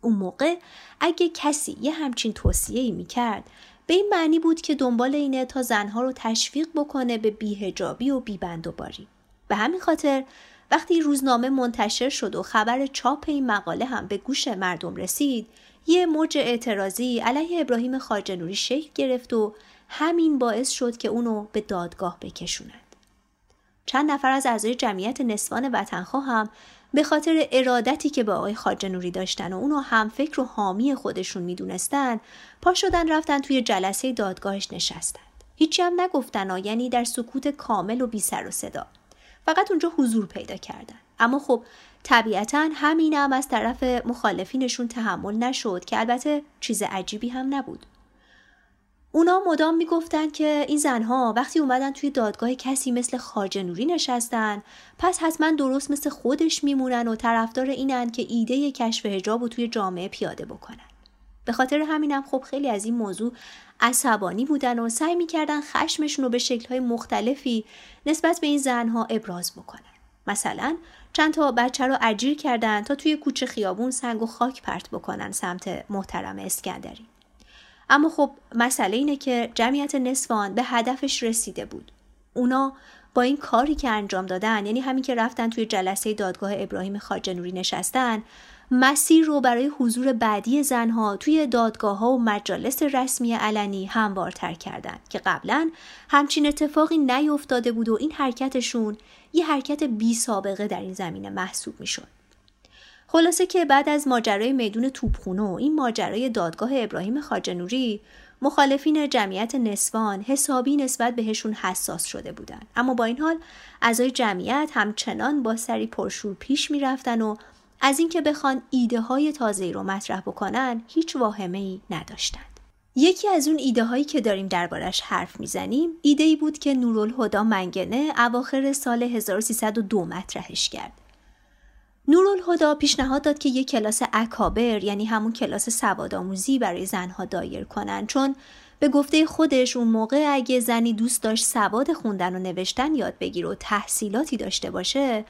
اون موقع اگه کسی یه همچین توصیه ای می‌کرد به این معنی بود که دنبال اینه تا زنها رو تشویق بکنه به بیهجابی و بیبند و باری. به همین خاطر وقتی روزنامه منتشر شد و خبر چاپ این مقاله هم به گوش مردم رسید یه موج اعتراضی علیه ابراهیم خاجنوری شکل گرفت و همین باعث شد که اونو به دادگاه بکشوند. چند نفر از اعضای جمعیت نسوان وطنخواه هم به خاطر ارادتی که به آقای خاجه نوری داشتن و اونو هم فکر و حامی خودشون می‌دونستن پا شدن رفتن توی جلسه دادگاهش نشستند هیچی هم نگفتن یعنی در سکوت کامل و بی سر و صدا. فقط اونجا حضور پیدا کردن. اما خب طبیعتا همین هم از طرف مخالفینشون تحمل نشد که البته چیز عجیبی هم نبود. اونا مدام می‌گفتن که این زنها وقتی اومدن توی دادگاه کسی مثل خارج نوری نشستن پس حتما درست مثل خودش میمونن و طرفدار اینن که ایده کشف هجاب رو توی جامعه پیاده بکنن. به خاطر همینم خب خیلی از این موضوع عصبانی بودن و سعی می‌کردن خشمشون رو به شکلهای مختلفی نسبت به این زنها ابراز بکنن. مثلا چند تا بچه رو اجیر کردن تا توی کوچه خیابون سنگ و خاک پرت بکنن سمت محترم اسکندری. اما خب مسئله اینه که جمعیت نسوان به هدفش رسیده بود. اونا با این کاری که انجام دادن یعنی همین که رفتن توی جلسه دادگاه ابراهیم خاجنوری نشستن مسیر رو برای حضور بعدی زنها توی دادگاه ها و مجالس رسمی علنی هموارتر کردند که قبلا همچین اتفاقی نیفتاده بود و این حرکتشون یه حرکت بی سابقه در این زمینه محسوب می شد. خلاصه که بعد از ماجرای میدون توپخونه و این ماجرای دادگاه ابراهیم خاجنوری مخالفین جمعیت نسوان حسابی نسبت بهشون حساس شده بودند اما با این حال اعضای جمعیت همچنان با سری پرشور پیش می‌رفتن و از اینکه بخوان ایده های تازه رو مطرح بکنن هیچ واهمه ای نداشتند. یکی از اون ایده هایی که داریم دربارش حرف می‌زنیم ایده ای بود که نورالهدا منگنه اواخر سال 1302 مطرحش کرد. نورالهدا پیشنهاد داد که یک کلاس اکابر یعنی همون کلاس سوادآموزی برای زنها دایر کنن. چون به گفته خودش اون موقع اگه زنی دوست داشت سواد خوندن و نوشتن یاد بگیره و تحصیلاتی داشته باشه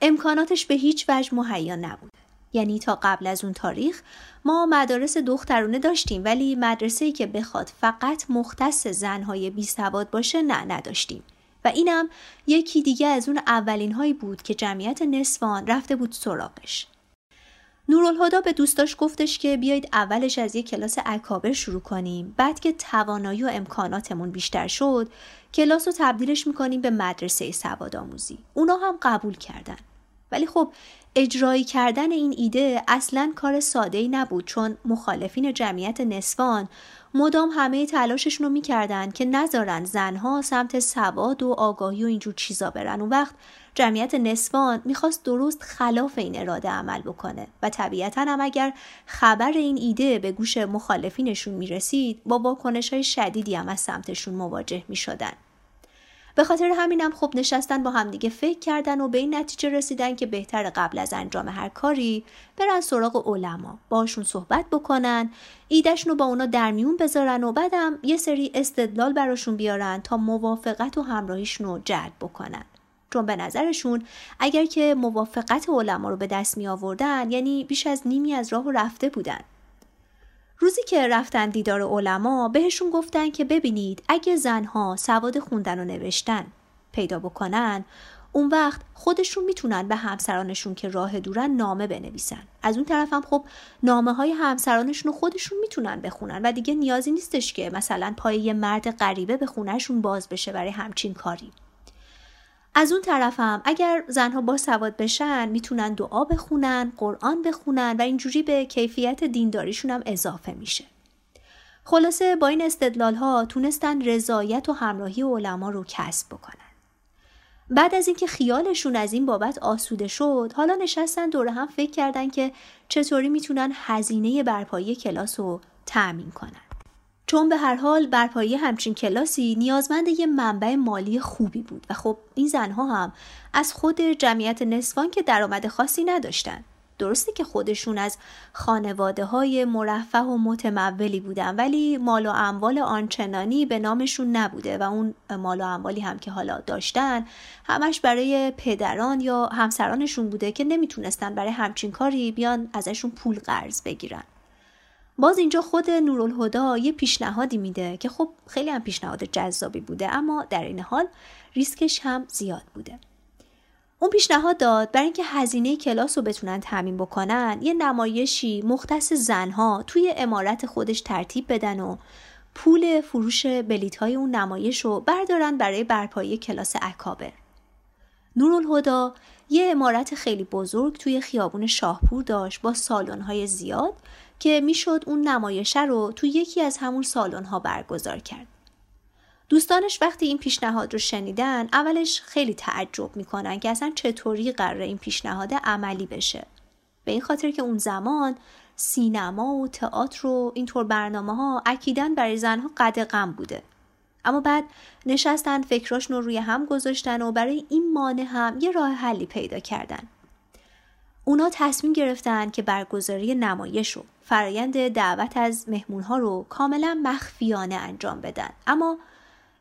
امکاناتش به هیچ وجه مهیا نبود. یعنی تا قبل از اون تاریخ ما مدارس دخترونه داشتیم ولی مدرسه‌ای که بخواد فقط مختص زنهای بی سواد باشه نه نداشتیم. و اینم یکی دیگه از اون اولین هایی بود که جمعیت نسوان رفته بود سراغش. نورالهدا به دوستاش گفتش که بیایید اولش از یک کلاس اکابر شروع کنیم بعد که توانایی و امکاناتمون بیشتر شد کلاس رو تبدیلش می‌کنیم به مدرسه سواد آموزی اونا هم قبول کردن ولی خب اجرایی کردن این ایده اصلا کار ساده ای نبود چون مخالفین جمعیت نسوان مدام همه تلاششون رو می‌کردن که نذارن زنها سمت سواد و آگاهی و اینجور چیزا برن. اون وقت جمعیت نسوان می‌خواست درست خلاف این اراده عمل بکنه و طبیعتا هم اگر خبر این ایده به گوش مخالفینشون می‌رسید با واکنش های شدیدی هم از سمتشون مواجه می‌شدن. به خاطر همینم خب نشستن با همدیگه فکر کردن و به این نتیجه رسیدن که بهتر قبل از انجام هر کاری برن سراغ علما باشون صحبت بکنن ایدهشون رو با اونا در میون بذارن و بعدم یه سری استدلال براشون بیارن تا موافقت و همراهیشون رو جلب بکنن. چون به نظرشون اگر که موافقت علما رو به دست می آوردن یعنی بیش از نیمی از راه رفته بودن. روزی که رفتن دیدار علما بهشون گفتن که ببینید اگه زنها سواد خوندن و نوشتن پیدا بکنن اون وقت خودشون می‌تونن به همسرانشون که راه دورن نامه بنویسن. از اون طرف هم خب نامه های همسرانشون رو خودشون می‌تونن بخونن و دیگه نیازی نیستش که مثلا پای یه مرد غریبه به خونهشون باز بشه برای همچین کاری. از اون طرفم اگر زنها با سواد بشن می‌تونن دعا بخونن قرآن بخونن و اینجوری به کیفیت دینداریشون هم اضافه میشه. خلاصه با این استدلال ها تونستن رضایت و همراهی علما رو کسب بکنن. بعد از اینکه خیالشون از این بابت آسوده شد حالا نشستن دوره هم فکر کردن که چطوری می‌تونن هزینه برپایی کلاس رو تأمین کنن. چون به هر حال برپایی همچین کلاسی نیازمند یه منبع مالی خوبی بود و خب این زنها هم از خود جمعیت نسوان که درآمد خاصی نداشتن. درسته که خودشون از خانواده های مرفه و متمولی بودن ولی مال و اموال آنچنانی به نامشون نبوده و اون مال و اموالی هم که حالا داشتن همش برای پدران یا همسرانشون بوده که نمی‌تونستن برای همچین کاری بیان ازشون پول قرض بگیرن. باز اینجا خود نورالهدا یه پیشنهادی میده که خب خیلی هم پیشنهاد جذابی بوده اما در این حال ریسکش هم زیاد بوده. اون پیشنهاد داد برای اینکه هزینه کلاس رو بتونن تعمین بکنن یه نمایشی مختص زنها توی امارت خودش ترتیب بدن و پول فروش بلیت های اون نمایش رو بردارن برای برپایی کلاس اکابر نورالهدا یه امارت خیلی بزرگ توی خیابون شاهپور داشت با سالن های زیاد که می‌شد اون نمایشه رو توی یکی از همون سالن ها برگزار کرد. دوستانش وقتی این پیشنهاد رو شنیدن اولش خیلی تعجب می‌کنن که اصلا چطوری قراره این پیشنهاد عملی بشه. به این خاطر که اون زمان سینما و تئاتر و اینطور برنامه ها اکیدن برای زنها قد غم بوده. اما بعد نشستن فکراشون رو روی هم گذاشتن و برای این مانع هم یه راه حلی پیدا کردن. اونا تصمیم گرفتن که برگزاری نمایش رو فرایند دعوت از مهمونها رو کاملا مخفیانه انجام بدن. اما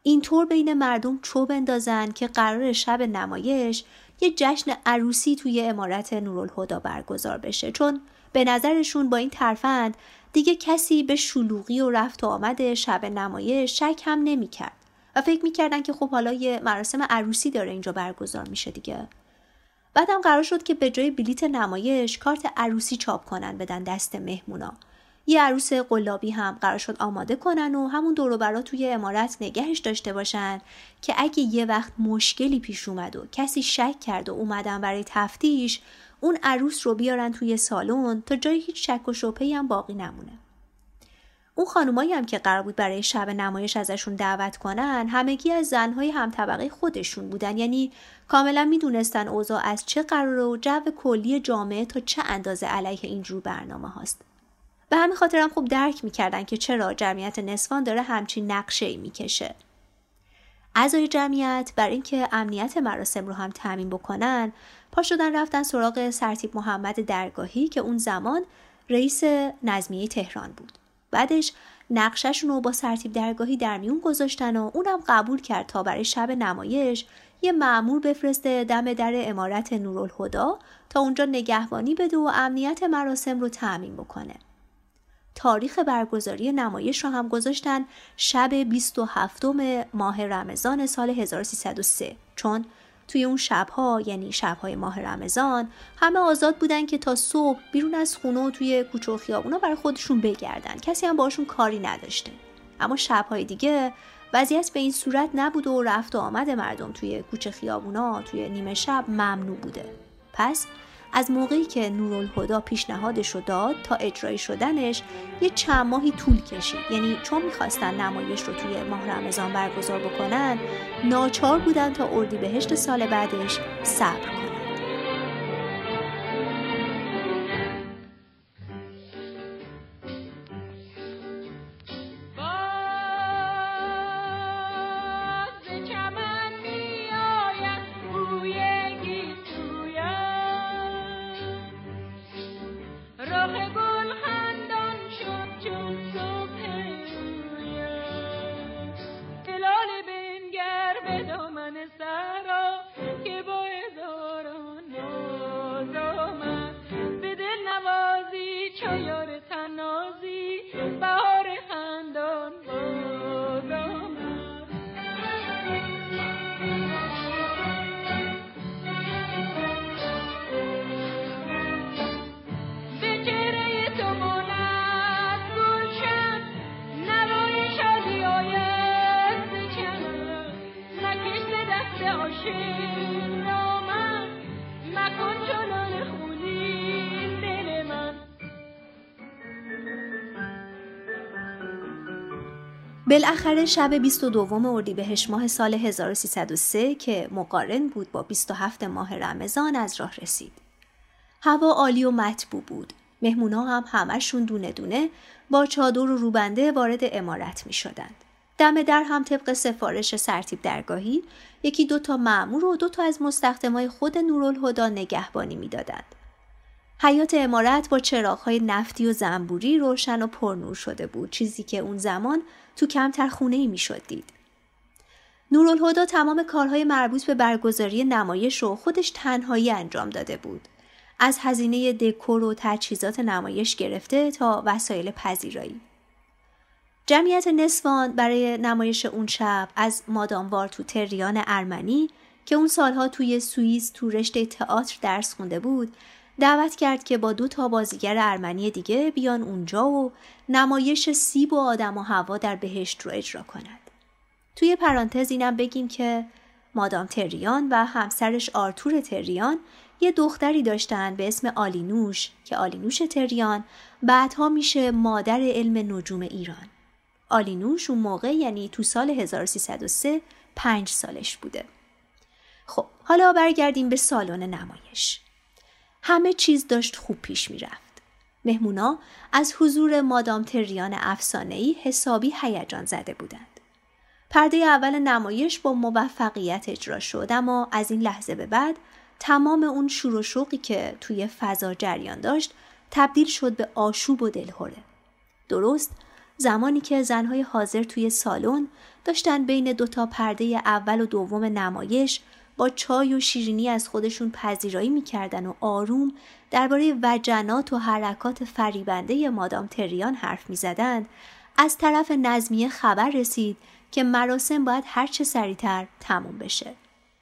اینطور بین مردم چوب اندازن که قرار شب نمایش یه جشن عروسی توی امارت نورالهدا برگزار بشه چون به نظرشون با این ترفند دیگه کسی به شلوغی و رفت و آمد شب نمایش شک هم نمی‌کرد. و فکر می‌کردن که خب حالا یه مراسم عروسی داره اینجا برگزار میشه دیگه. بعدم قرار شد که به جای بلیت نمایش کارت عروسی چاپ کنن بدن دست مهمونا. یه عروس قلابی هم قرار شد آماده کنن و همون دور برا توی امارت نگهش داشته باشن که اگه یه وقت مشکلی پیش اومد و کسی شک کرد و اومدن برای تفتیش اون عروس رو بیارن توی سالن تا جای هیچ شک و شبهی هم باقی نمونه. اون خانمایی هم که قرار بود برای شب نمایش ازشون دعوت کنن همگی از زنهای هم طبقه خودشون بودن. یعنی کاملا می‌دونستن اوضاع از چه قرار و جو کلی جامعه تا چه اندازه علیه اینجور برنامه هاست. به همین خاطر هم خوب درک می‌کردن که چرا جمعیت نسوان داره همچین نقشه ای می‌کشه. اعضای جمعیت بر اینکه امنیت مراسم رو هم تعمین بکنن پا شدن رفتن سراغ سرتیب محمد درگاهی که اون زمان رئیس نظمیه تهران بود. بعدش نقششون رو با سرتیب درگاهی در میون گذاشتن و اونم قبول کرد تا برای شب نمایش یه معمور بفرسته دم در امارت نورالهدا تا اونجا نگهبانی بده و امنیت مراسم رو تعمین بکنه. تاریخ برگزاری نمایش رو هم گذاشتن شب 27 ماه رمضان سال 1303 چون توی اون شبها یعنی شبهای ماه رمضان همه آزاد بودن که تا صبح بیرون از خونه و توی کوچه و خیابونا برای خودشون بگردن. کسی هم باشون کاری نداشته. اما شبهای دیگه وضعیت به این صورت نبود و رفت و آمد مردم توی کوچه خیابونا توی نیمه شب ممنوع بوده. پس از موقعی که نورالهدا پیشنهادش رو داد تا اجرایی شدنش یه چند ماهی طول کشید. یعنی چون می‌خواستن نمایش رو توی ماه رمضان برگزار بکنن ناچار بودن تا اردیبهشت سال بعدش صبر کنن. بالاخره شب 22 اردیبهشت ماه سال 1303 که مقارن بود با 27 ماه رمضان از راه رسید. هوا عالی و مطبوع بود. مهمونا هم همشون دونه دونه با چادر و روبنده وارد امارت می شدند. دم در هم طبق سفارش سرتیب درگاهی یکی دو تا معمور و دو تا از مستخدمای خود نورالهدا نگهبانی می‌دادند. حیات امارت با چراغهای نفتی و زنبوری روشن و پرنور شده بود چیزی که اون زمان تو کمتر خونه ای می شد دید. نورالهدا تمام کارهای مربوط به برگزاری نمایش رو خودش تنهایی انجام داده بود. از هزینه دکور و تجهیزات نمایش گرفته تا وسایل پذیرایی. جمعیت نسوان برای نمایش اون شب از ماداموار تو تریان ارمنی که اون سالها توی سوئیس تو رشته تئاتر درس خونده بود دعوت کرد که با دو تا بازیگر ارمنی دیگه بیان اونجا و نمایش سیب و آدم و حوا در بهشت رو اجرا کند. توی پرانتز اینم بگیم که مادام تریان و همسرش آرتور تریان یه دختری داشتن به اسم آلینوش که آلینوش تریان بعدها میشه مادر علم نجوم ایران. آلینوش اون موقع یعنی تو سال 1303 پنج سالش بوده. خب حالا برگردیم به سالن نمایش. همه چیز داشت خوب پیش می‌رفت. مهمونا از حضور مادام تریان افسانه‌ای حسابی هیجان زده بودند. پرده اول نمایش با موفقیت اجرا شد اما از این لحظه به بعد تمام اون شور و شوقی که توی فضا جریان داشت تبدیل شد به آشوب و دلهوره. درست زمانی که زنهای حاضر توی سالن داشتن بین دوتا پرده اول و دوم نمایش با چای و شیرینی از خودشون پذیرایی می‌کردن و آروم درباره وجنات و حرکات فریبنده مادام تریان حرف می‌زدند. از طرف نظمیه خبر رسید که مراسم باید هرچه سریعتر تموم بشه.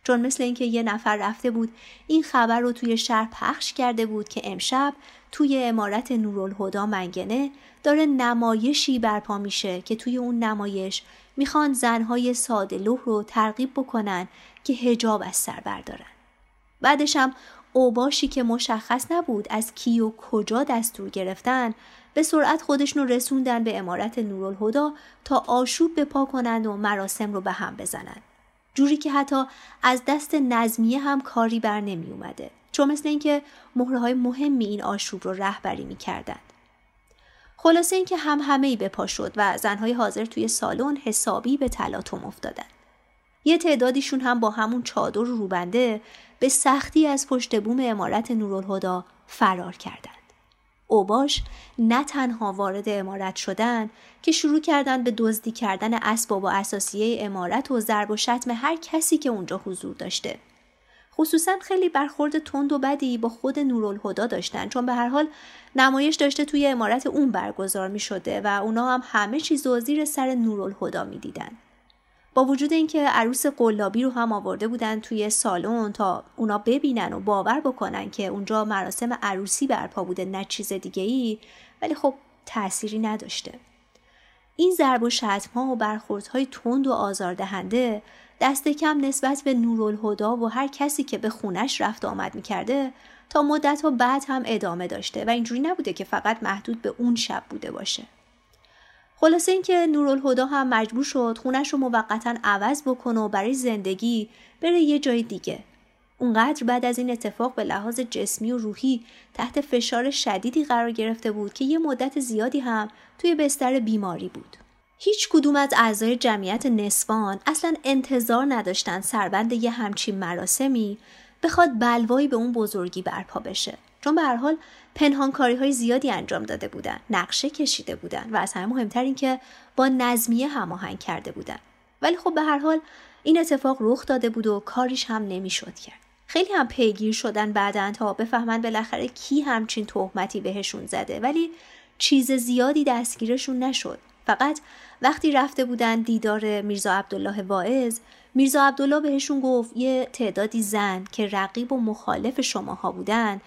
چون مثل اینکه یه نفر رفته بود این خبر رو توی شهر پخش کرده بود که امشب توی امارت نورالهدا منگنه داره نمایشی برپا میشه که توی اون نمایش می‌خوان زنهای ساده لوح رو ترغیب بکنن که هجاب از سر بردارن. بعدش هم اوباشی که مشخص نبود از کی و کجا دستور گرفتن به سرعت خودشون رسوندن به امارت نورالهدا تا آشوب بپا کنند و مراسم رو به هم بزنند. جوری که حتی از دست نظمیه هم کاری بر نمی اومده. چون مثل اینکه مهره های مهمی این آشوب رو رهبری می کردن. خلاصه اینکه هم همه ای به پا شد و زنهای حاضر توی سالن حسابی به تلاطم افتادن. یه تعدادیشون هم با همون چادر روبنده به سختی از پشت بوم امارت نورالهدا فرار کردند. اوباش نه تنها وارد امارت شدن که شروع کردن به دزدی کردن اسباب و اساسیه امارت و ضرب و شتم هر کسی که اونجا حضور داشته. خصوصا خیلی برخورد تند و بدی با خود نورالهدا داشتن چون به هر حال نمایش داشته توی امارت اون برگزار می شده و اونا هم همه چیز و زیر سر نورالهدا می دیدن. با وجود اینکه عروس قلابی رو هم آورده بودن توی سالن تا اونا ببینن و باور بکنن که اونجا مراسم عروسی برپا بوده نه چیز دیگه ای ولی خب تأثیری نداشته. این ضرب و شتم ها و برخوردهای تند و آزاردهنده دست کم نسبت به نورالهدا و هر کسی که به خونش رفت آمد می‌کرده تا مدت ها بعد هم ادامه داشته و اینجوری نبوده که فقط محدود به اون شب بوده باشه. خلاصه اینکه نورالهدا هم مجبور شد خونش رو موقتا عوض بکنه و برای زندگی بره یه جای دیگه. اونقدر بعد از این اتفاق به لحاظ جسمی و روحی تحت فشار شدیدی قرار گرفته بود که یه مدت زیادی هم توی بستر بیماری بود. هیچ کدوم از اعضای جمعیت نسوان اصلا انتظار نداشتن سربند یه همچین مراسمی بخواد بلوایی به اون بزرگی برپا بشه. چون به هر حال پنهانکاری های زیادی انجام داده بودن نقشه کشیده بودن و از همه مهمتر این که با نظمیه هماهنگ کرده بودن. ولی خب به هر حال این اتفاق رخ داده بود و کاریش هم نمی‌شد کرد. خیلی هم پیگیر شدن بعدا تا بفهمن بالاخره کی همچین تهمتی بهشون زده. ولی چیز زیادی دستگیرشون نشد. فقط وقتی رفته بودن دیدار میرزا عبدالله واعظ میرزا عبدالله بهشون گفت یه تعدادی زن که رقیب و مخالف شماها بودن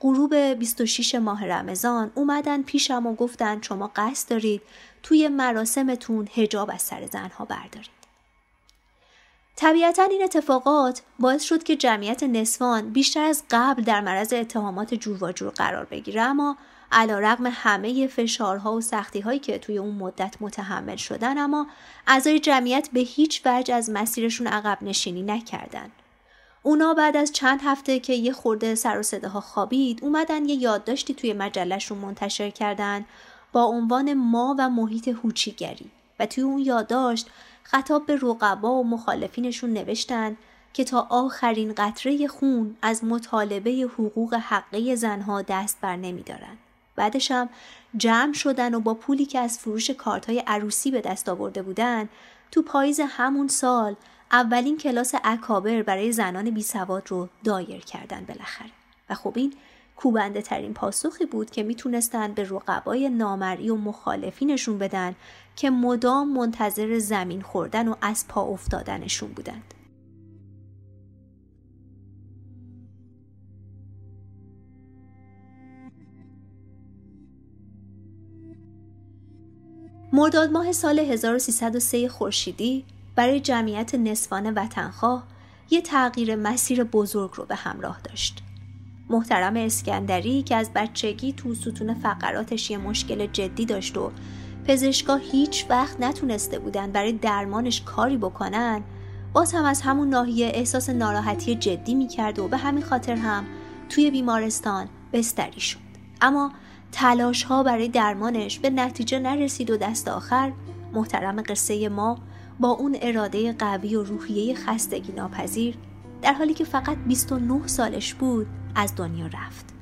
غروب 26 ماه رمضان اومدن پیشم و گفتن شما قصد دارید توی مراسمتون هجاب از سر زنها بردارید. طبیعتا این اتفاقات باعث شد که جمعیت نسوان بیشتر از قبل در معرض اتهامات جور و جور قرار بگیره اما علا رقم همه فشارها و سختی هایی که توی اون مدت متحمل شدن اما اعضای جمعیت به هیچ وجه از مسیرشون عقب نشینی نکردن. اونا بعد از چند هفته که یه خورده سر و صداها خوابید اومدن یه یادداشتی توی مجلهشون منتشر کردن با عنوان ما و محیط هوچیگری و توی اون یادداشت خطاب به رقبا و مخالفینشون نوشتن که تا آخرین قطره خون از مطالبه حقوق حقه زنها دست بر نمی دارن. بعدش هم جمع شدن و با پولی که از فروش کارت های عروسی به دست آورده بودن تو پاییز همون سال اولین کلاس اکابر برای زنان بی سواد رو دایر کردن بالاخره و خب این کوبنده ترین پاسخی بود که می‌تونستند به رقبای نامری و مخالفینشون بدن که مدام منتظر زمین خوردن و از پا افتادنشون بودند. مرداد ماه سال 1303 خورشیدی برای جمعیت نصفان وطنخواه یه تغییر مسیر بزرگ رو به همراه داشت. محترم اسکندری که از بچگی تو ستون فقراتش یه مشکل جدی داشت و پزشکا هیچ وقت نتونسته بودن برای درمانش کاری بکنن باز هم از همون ناحیه احساس ناراحتی جدی می‌کرد و به همین خاطر هم توی بیمارستان بستری شد اما تلاش ها برای درمانش به نتیجه نرسید و دست آخر محترم قصه ما با اون اراده قوی و روحیه خستگی ناپذیر در حالی که فقط 29 سالش بود از دنیا رفت.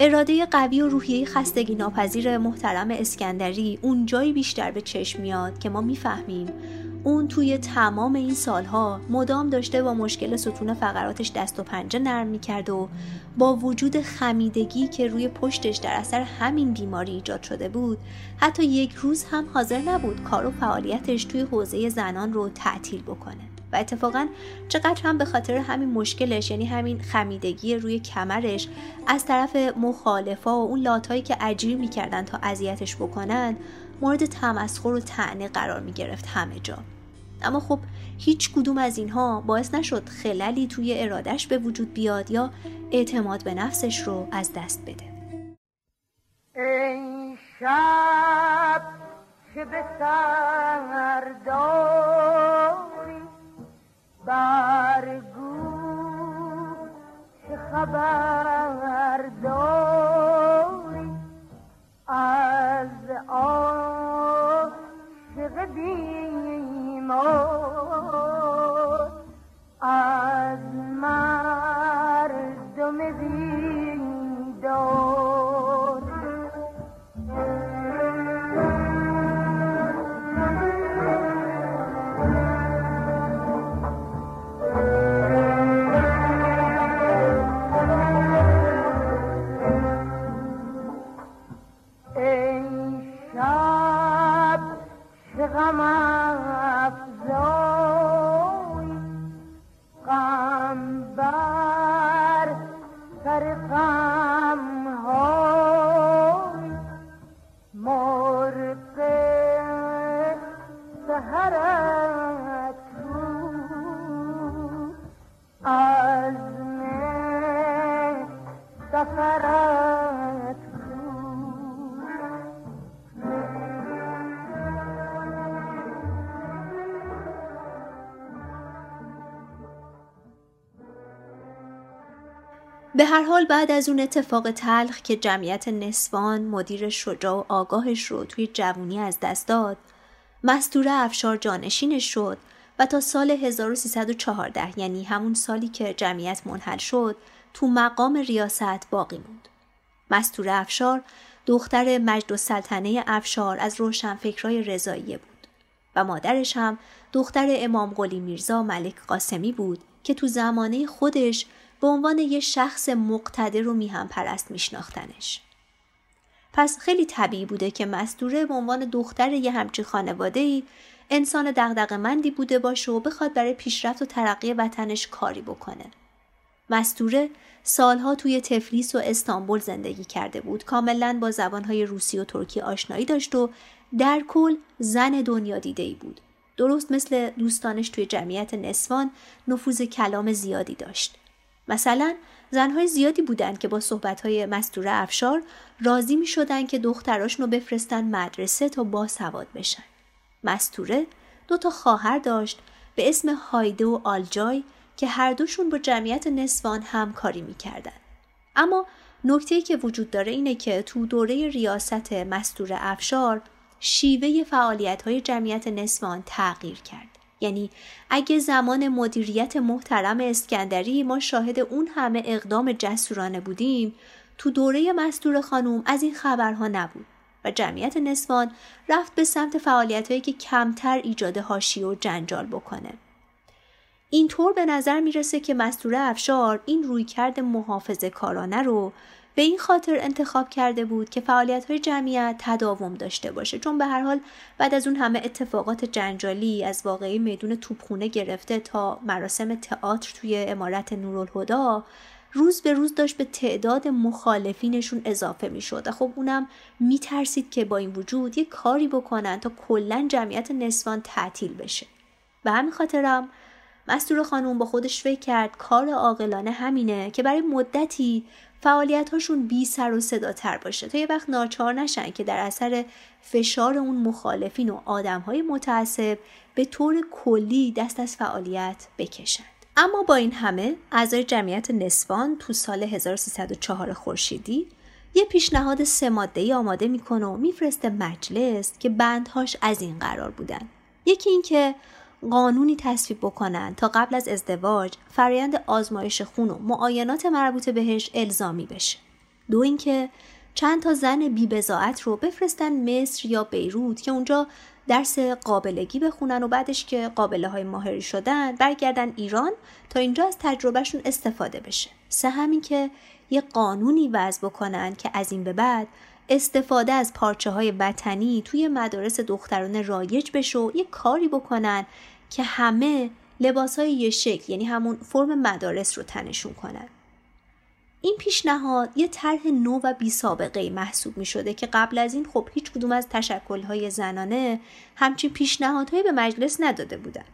اراده قوی و روحیه خستگی ناپذیر محترم اسکندری اون جایی بیشتر به چشم میاد که ما می‌فهمیم اون توی تمام این سالها مدام داشته با مشکل ستون فقراتش دست و پنجه نرم می‌کرد و با وجود خمیدگی که روی پشتش در اثر همین بیماری ایجاد شده بود حتی یک روز هم حاضر نبود کار و فعالیتش توی حوزه زنان رو تعطیل بکنه. و اتفاقا چقدر هم به خاطر همین مشکلش یعنی همین خمیدگی روی کمرش از طرف مخالفا و اون لاتایی که اجیر می‌کردن تا اذیتش بکنن مورد تمسخر و تعنه قرار می‌گرفت همه جا. اما خب هیچ کدوم از اینها باعث نشد خللی توی ارادش به وجود بیاد یا اعتماد به نفسش رو از دست بده. این شب که به چه خبر داری از عاشق از مردم بیدار به هر حال بعد از اون اتفاق تلخ که جمعیت نسوان مدیر شجاع و آگاهش رو توی جوونی از دست داد مستوره افشار جانشینش شد و تا سال 1314 یعنی همون سالی که جمعیت منحل شد تو مقام ریاست باقی موند. مستوره افشار دختر مجد و سلطنه افشار از روشنفکرای رضاییه بود و مادرش هم دختر امام قلی میرزا ملک قاسمی بود که تو زمانه خودش به عنوان یه شخص مقتدر و میهم پرست میشناختنش. پس خیلی طبیعی بوده که مستوره به عنوان دختر یه همچی خانواده ای انسان مندی بوده باشه و بخواد برای پیشرفت و ترقی وطنش کاری بکنه. مستوره سالها توی تفلیس و استانبول زندگی کرده بود. کاملا با زبانهای روسی و ترکی آشنایی داشت و در کل زن دنیا دیده ای بود. درست مثل دوستانش توی جمعیت نسوان نفوذ کلام زیادی داشت. مثلا زنهای زیادی بودند که با صحبتهای مستوره افشار راضی می شدن که دختراشون رو بفرستن مدرسه تا با سواد بشن. مستوره دو تا خواهر داشت به اسم هایده و آلجای که هر دوشون با جمعیت نسوان همکاری می‌کردن. اما نکته که وجود داره اینه که تو دوره ریاست مستور افشار شیوه فعالیت های جمعیت نسوان تغییر کرد. یعنی اگه زمان مدیریت محترم اسکندری ما شاهد اون همه اقدام جسورانه بودیم تو دوره مستور خانوم از این خبرها نبود و جمعیت نسوان رفت به سمت فعالیت که کمتر ایجاد هاشی و جنجال بکنه. اینطور به نظر می‌رسه که مستور افشار این رویکرد محافظه کارانه رو به این خاطر انتخاب کرده بود که فعالیت های جمعیت تداوم داشته باشه. چون به هر حال بعد از اون همه اتفاقات جنجالی از واقعی میدون توپخونه گرفته تا مراسم تئاتر توی امارت نورالهدا روز به روز داشت به تعداد مخالفینشون اضافه می و خب اونم می ترسید که با این وجود یه کاری بکنن تا کلا جمعیت نسوان تعطیل بشه. به همین خاطرم مستور خانوم با خودش فکر کرد کار عاقلانه همینه که برای مدتی فعالیت هاشون بی سر و صدا تر باشه. تا یه وقت ناچار نشن که در اثر فشار اون مخالفین و آدم های متعصب به طور کلی دست از فعالیت بکشن. اما با این همه اعضای جمعیت نسوان تو سال 1304 خورشیدی یه پیشنهاد سه ماده آماده می‌کنه و میفرسته مجلس که بندهاش از این قرار بودن. یکی اینکه قانونی تصویب بکنن تا قبل از ازدواج فرایند آزمایش خون و معاینات مربوط بهش الزامی بشه. دو اینکه چند تا زن بیبزاعت رو بفرستن مصر یا بیروت که اونجا درس قابلگی بخونن و بعدش که قابله های ماهری شدن برگردن ایران تا اینجا از تجربهشون استفاده بشه. سه همین که یه قانونی وضع بکنن که از این به بعد استفاده از پارچه های وطنی توی مدارس دختران رایج بشه و یه کاری بکنن که همه لباس های یه شکل یعنی همون فرم مدارس رو تنشون کنن این پیشنهاد یه طرح نو و بی سابقه محسوب می شده که قبل از این خب هیچ کدوم از تشکلهای زنانه همچین پیشنهادهایی به مجلس نداده بودن.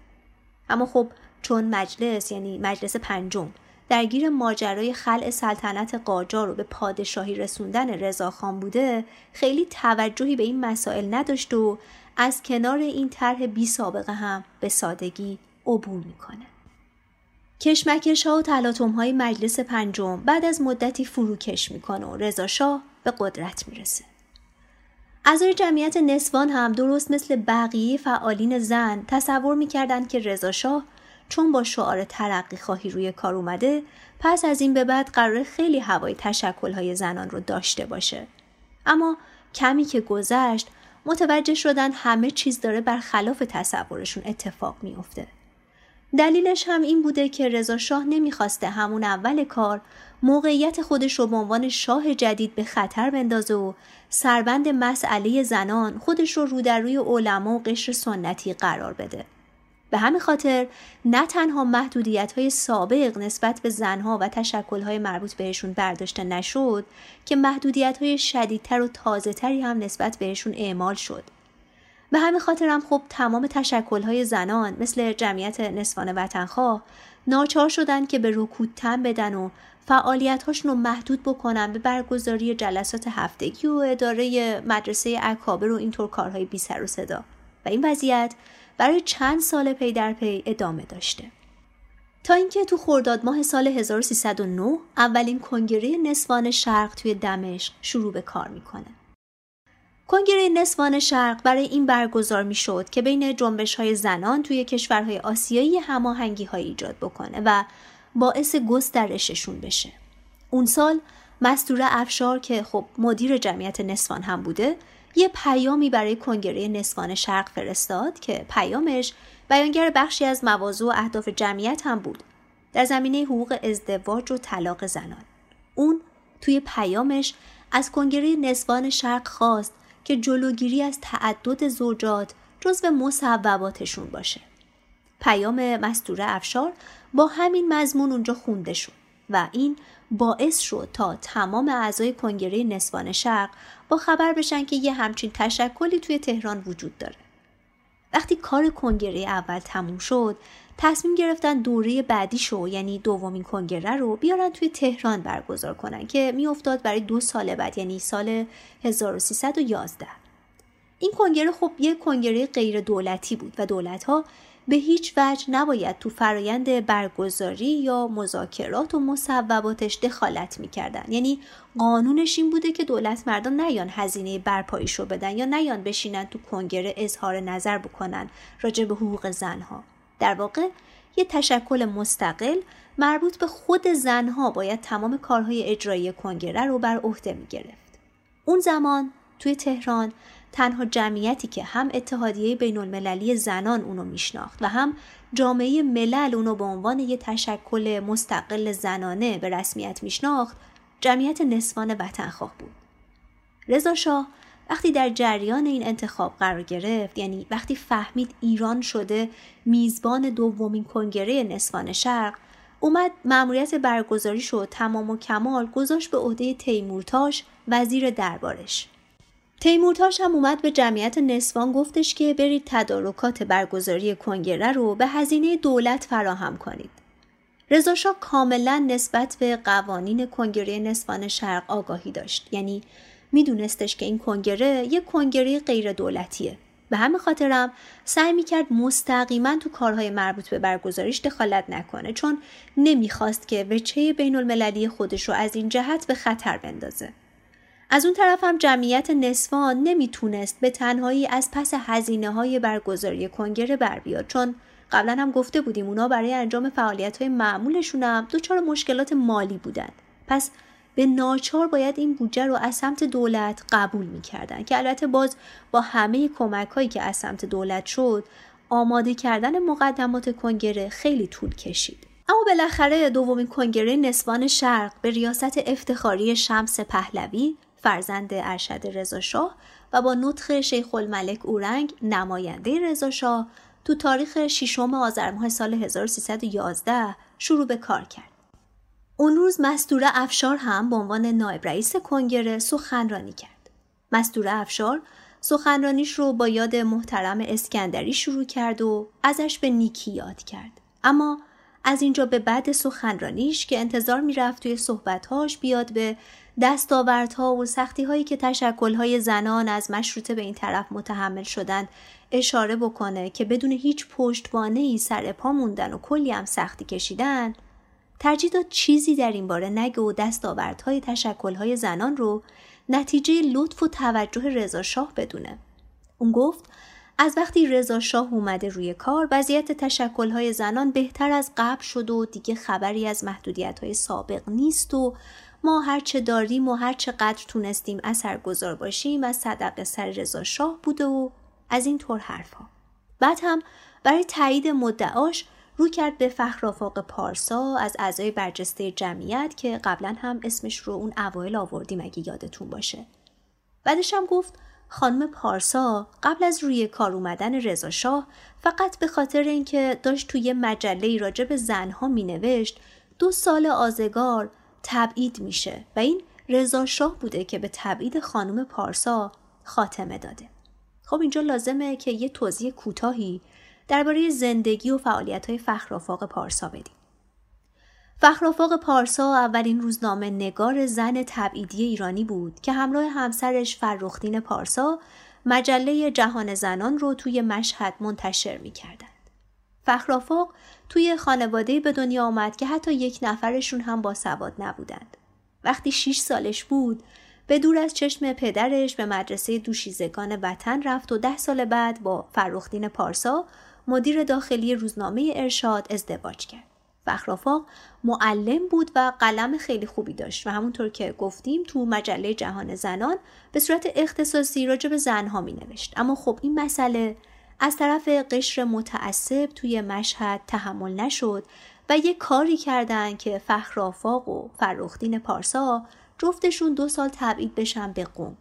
اما خب چون مجلس یعنی مجلس پنجم درگیر ماجرای خلع سلطنت قاجار رو به پادشاهی رسوندن رضاخان بوده خیلی توجهی به این مسائل نداشت و از کنار این طرح بی سابقه هم به سادگی عبور می‌کنه. کشمکش ها و تلاتوم های مجلس پنجم بعد از مدتی فروکش می‌کنه و رضا شاه به قدرت می‌رسه. اعضای جمعیت نسوان هم درست مثل بقیه فعالین زن تصور می‌کردند که رضا شاه چون با شعار ترقی خواهی روی کار اومده پس از این به بعد قرار خیلی هوای تشکل های زنان رو داشته باشه. اما کمی که گذشت متوجه شدن همه چیز داره برخلاف تصورشون اتفاق میافته. دلیلش هم این بوده که رضا شاه نمی‌خواسته همون اول کار موقعیت خودش رو به عنوان شاه جدید به خطر بندازه و سربند مسئله زنان خودش رو رو در روی علما و قشر سنتی قرار بده. به همین خاطر نه تنها محدودیت های سابق نسبت به زنها و تشکل های مربوط بهشون برداشته نشد که محدودیت های شدیدتر و تازه تری هم نسبت بهشون اعمال شد. به همین خاطر هم خب تمام های زنان مثل جمعیت نسوان وطنخواه ناچار شدن که به رکود تن بدن و فعالیتهاشون رو محدود بکنن به برگزاری جلسات هفتگی و اداره مدرسه اکابر و اینطور کارهای بی سر و صدا و این وضعیت برای چند سال پی در پی ادامه داشته تا اینکه تو خرداد ماه سال 1309 اولین کنگره نسوان شرق توی دمشق شروع به کار می‌کنه کنگره نسوان شرق برای این برگزار می شد که بین جنبش های زنان توی کشورهای آسیایی هماهنگی های ایجاد بکنه و باعث گسترششون بشه. اون سال مستور افشار که خب مدیر جمعیت نسوان هم بوده یه پیامی برای کنگره نسوان شرق فرستاد که پیامش بیانگر بخشی از مواضوع و اهداف جمعیت هم بود در زمینه حقوق ازدواج و طلاق زنان. اون توی پیامش از کنگره نسوان شرق خواست که جلوگیری از تعدد زوجات جزو مصوباتشون باشه. پیام مستور افشار با همین مضمون اونجا خونده شد و این باعث شد تا تمام اعضای کنگره نسوان شرق با خبر بشن که یه همچین تشکلی توی تهران وجود داره. وقتی کار کنگره اول تموم شد تصمیم گرفتن دوره بعدی شو یعنی دومین کنگره رو بیارن توی تهران برگزار کنن که میافتاد برای دو سال بعد یعنی سال 1311 این کنگره خب یک کنگره غیر دولتی بود و دولت ها به هیچ وجه نباید تو فرایند برگزاری یا مذاکرات و مصوباتش دخالت می‌کردن یعنی قانونش این بوده که دولت مردان نیان هزینه برپاییش رو بدن یا نیان بشینن تو کنگره اظهار نظر بکنن راجع به حقوق زنها در واقع یه تشکل مستقل مربوط به خود زنها باید تمام کارهای اجرایی کنگره رو بر عهده می گرفت. اون زمان توی تهران تنها جمعیتی که هم اتحادیه بین المللی زنان اونو میشناخت و هم جامعه ملل اونو به عنوان یه تشکل مستقل زنانه به رسمیت میشناخت جمعیت نسوان وطنخواه بود. رضا شاه وقتی در جریان این انتخاب قرار گرفت یعنی وقتی فهمید ایران شده میزبان دومین کنگره نسوان شرق اومد مأموریت برگزاریش رو تمام و کمال گذاشت به عهده تیمورتاش وزیر دربارش تیمورتاش هم اومد به جمعیت نسوان گفتش که برید تدارکات برگزاری کنگره رو به هزینه دولت فراهم کنید. رضاشاه کاملا نسبت به قوانین کنگره نسوان شرق آگاهی داشت یعنی میدونستش که این کنگره یک کنگره غیر دولتیه به همین خاطرم سعی می‌کرد مستقیما تو کارهای مربوط به برگزاریش دخالت نکنه چون نمی‌خواست که وچه بین المللی خودش رو از این جهت به خطر بندازه. از اون طرف هم جمعیت نسوان نمی‌تونست به تنهایی از پس هزینه های برگزاری کنگره بر بیاد چون قبلا هم گفته بودیم اونا برای انجام فعالیت های معمولشون هم دچار مشکلات مالی بودند. پس به ناچار باید این بودجه رو از سمت دولت قبول می‌کردن که البته باز با همه کمک هایی که از سمت دولت شد آماده کردن مقدمات کنگره خیلی طول کشید. اما بالاخره دومین کنگره نسوان شرق به ریاست افتخاری شمس پهلوی فرزند ارشد رضاشاه و با نطخ شیخ الملک اورنگ نماینده رضاشاه تو تاریخ ششم آذر ماه سال 1311 شروع به کار کرد. اون روز مستوره افشار هم به عنوان نایب رئیس کنگره سخنرانی کرد. مستوره افشار سخنرانیش رو با یاد محترم اسکندری شروع کرد و ازش به نیکی یاد کرد. اما از اینجا به بعد سخنرانیش که انتظار می‌رفت توی صحبتهاش بیاد به دستاوردها و سختی هایی که تشکل های زنان از مشروطه به این طرف متحمل شدن اشاره بکنه که بدون هیچ پشتوانه ای سر پا موندن و کلی هم سختی کشیدن ترجیح داد چیزی در این باره نگه و دستاوردهای تشکلهای زنان رو نتیجه لطف و توجه رضا شاه بدونه. اون گفت از وقتی رضا شاه اومده روی کار وضعیت تشکلهای زنان بهتر از قبل شد و دیگه خبری از محدودیت های سابق نیست و ما هرچه داریم و هرچه قدر تونستیم اثر گذار باشیم از صدق سر رضا شاه بوده و از این طور حرفها. بعد هم برای تایید مدعاش رو کرد به فخرافاق پارسا از اعضای برجسته جمعیت که قبلا هم اسمش رو اون اوایل آوردیم اگه یادتون باشه. بعدش هم گفت خانم پارسا قبل از روی کار اومدن رضا شاه فقط به خاطر اینکه داشت توی مجله راجع به زنها مینوشت دو سال آزگار تبعید میشه و این رضا شاه بوده که به تبعید خانم پارسا خاتمه داده. خب اینجا لازمه که یه توضیح کوتاهی درباره زندگی و فعالیت های فخرافاق پارسا بدیم. فخرافاق پارسا اولین روزنامه نگار زن تبعیدی ایرانی بود که همراه همسرش فرخدین پارسا مجله جهان زنان رو توی مشهد منتشر می. فخرافاق توی خانواده به دنیا آمد که حتی یک نفرشون هم با سواد نبودند. وقتی 6 سالش بود به دور از چشم پدرش به مدرسه دوشیزگان وطن رفت و ده سال بعد با فرخدین پارسا مدیر داخلی روزنامه ارشاد ازدواج کرد. فخرافاق معلم بود و قلم خیلی خوبی داشت و همونطور که گفتیم تو مجله جهان زنان به صورت اختصاصی راجع به زنها می نوشت. اما خب این مسئله از طرف قشر متعصب توی مشهد تحمل نشد و یه کاری کردن که فخرافاق و فرخدین پارسا جفتشون دو سال تبعید بشن به قوم.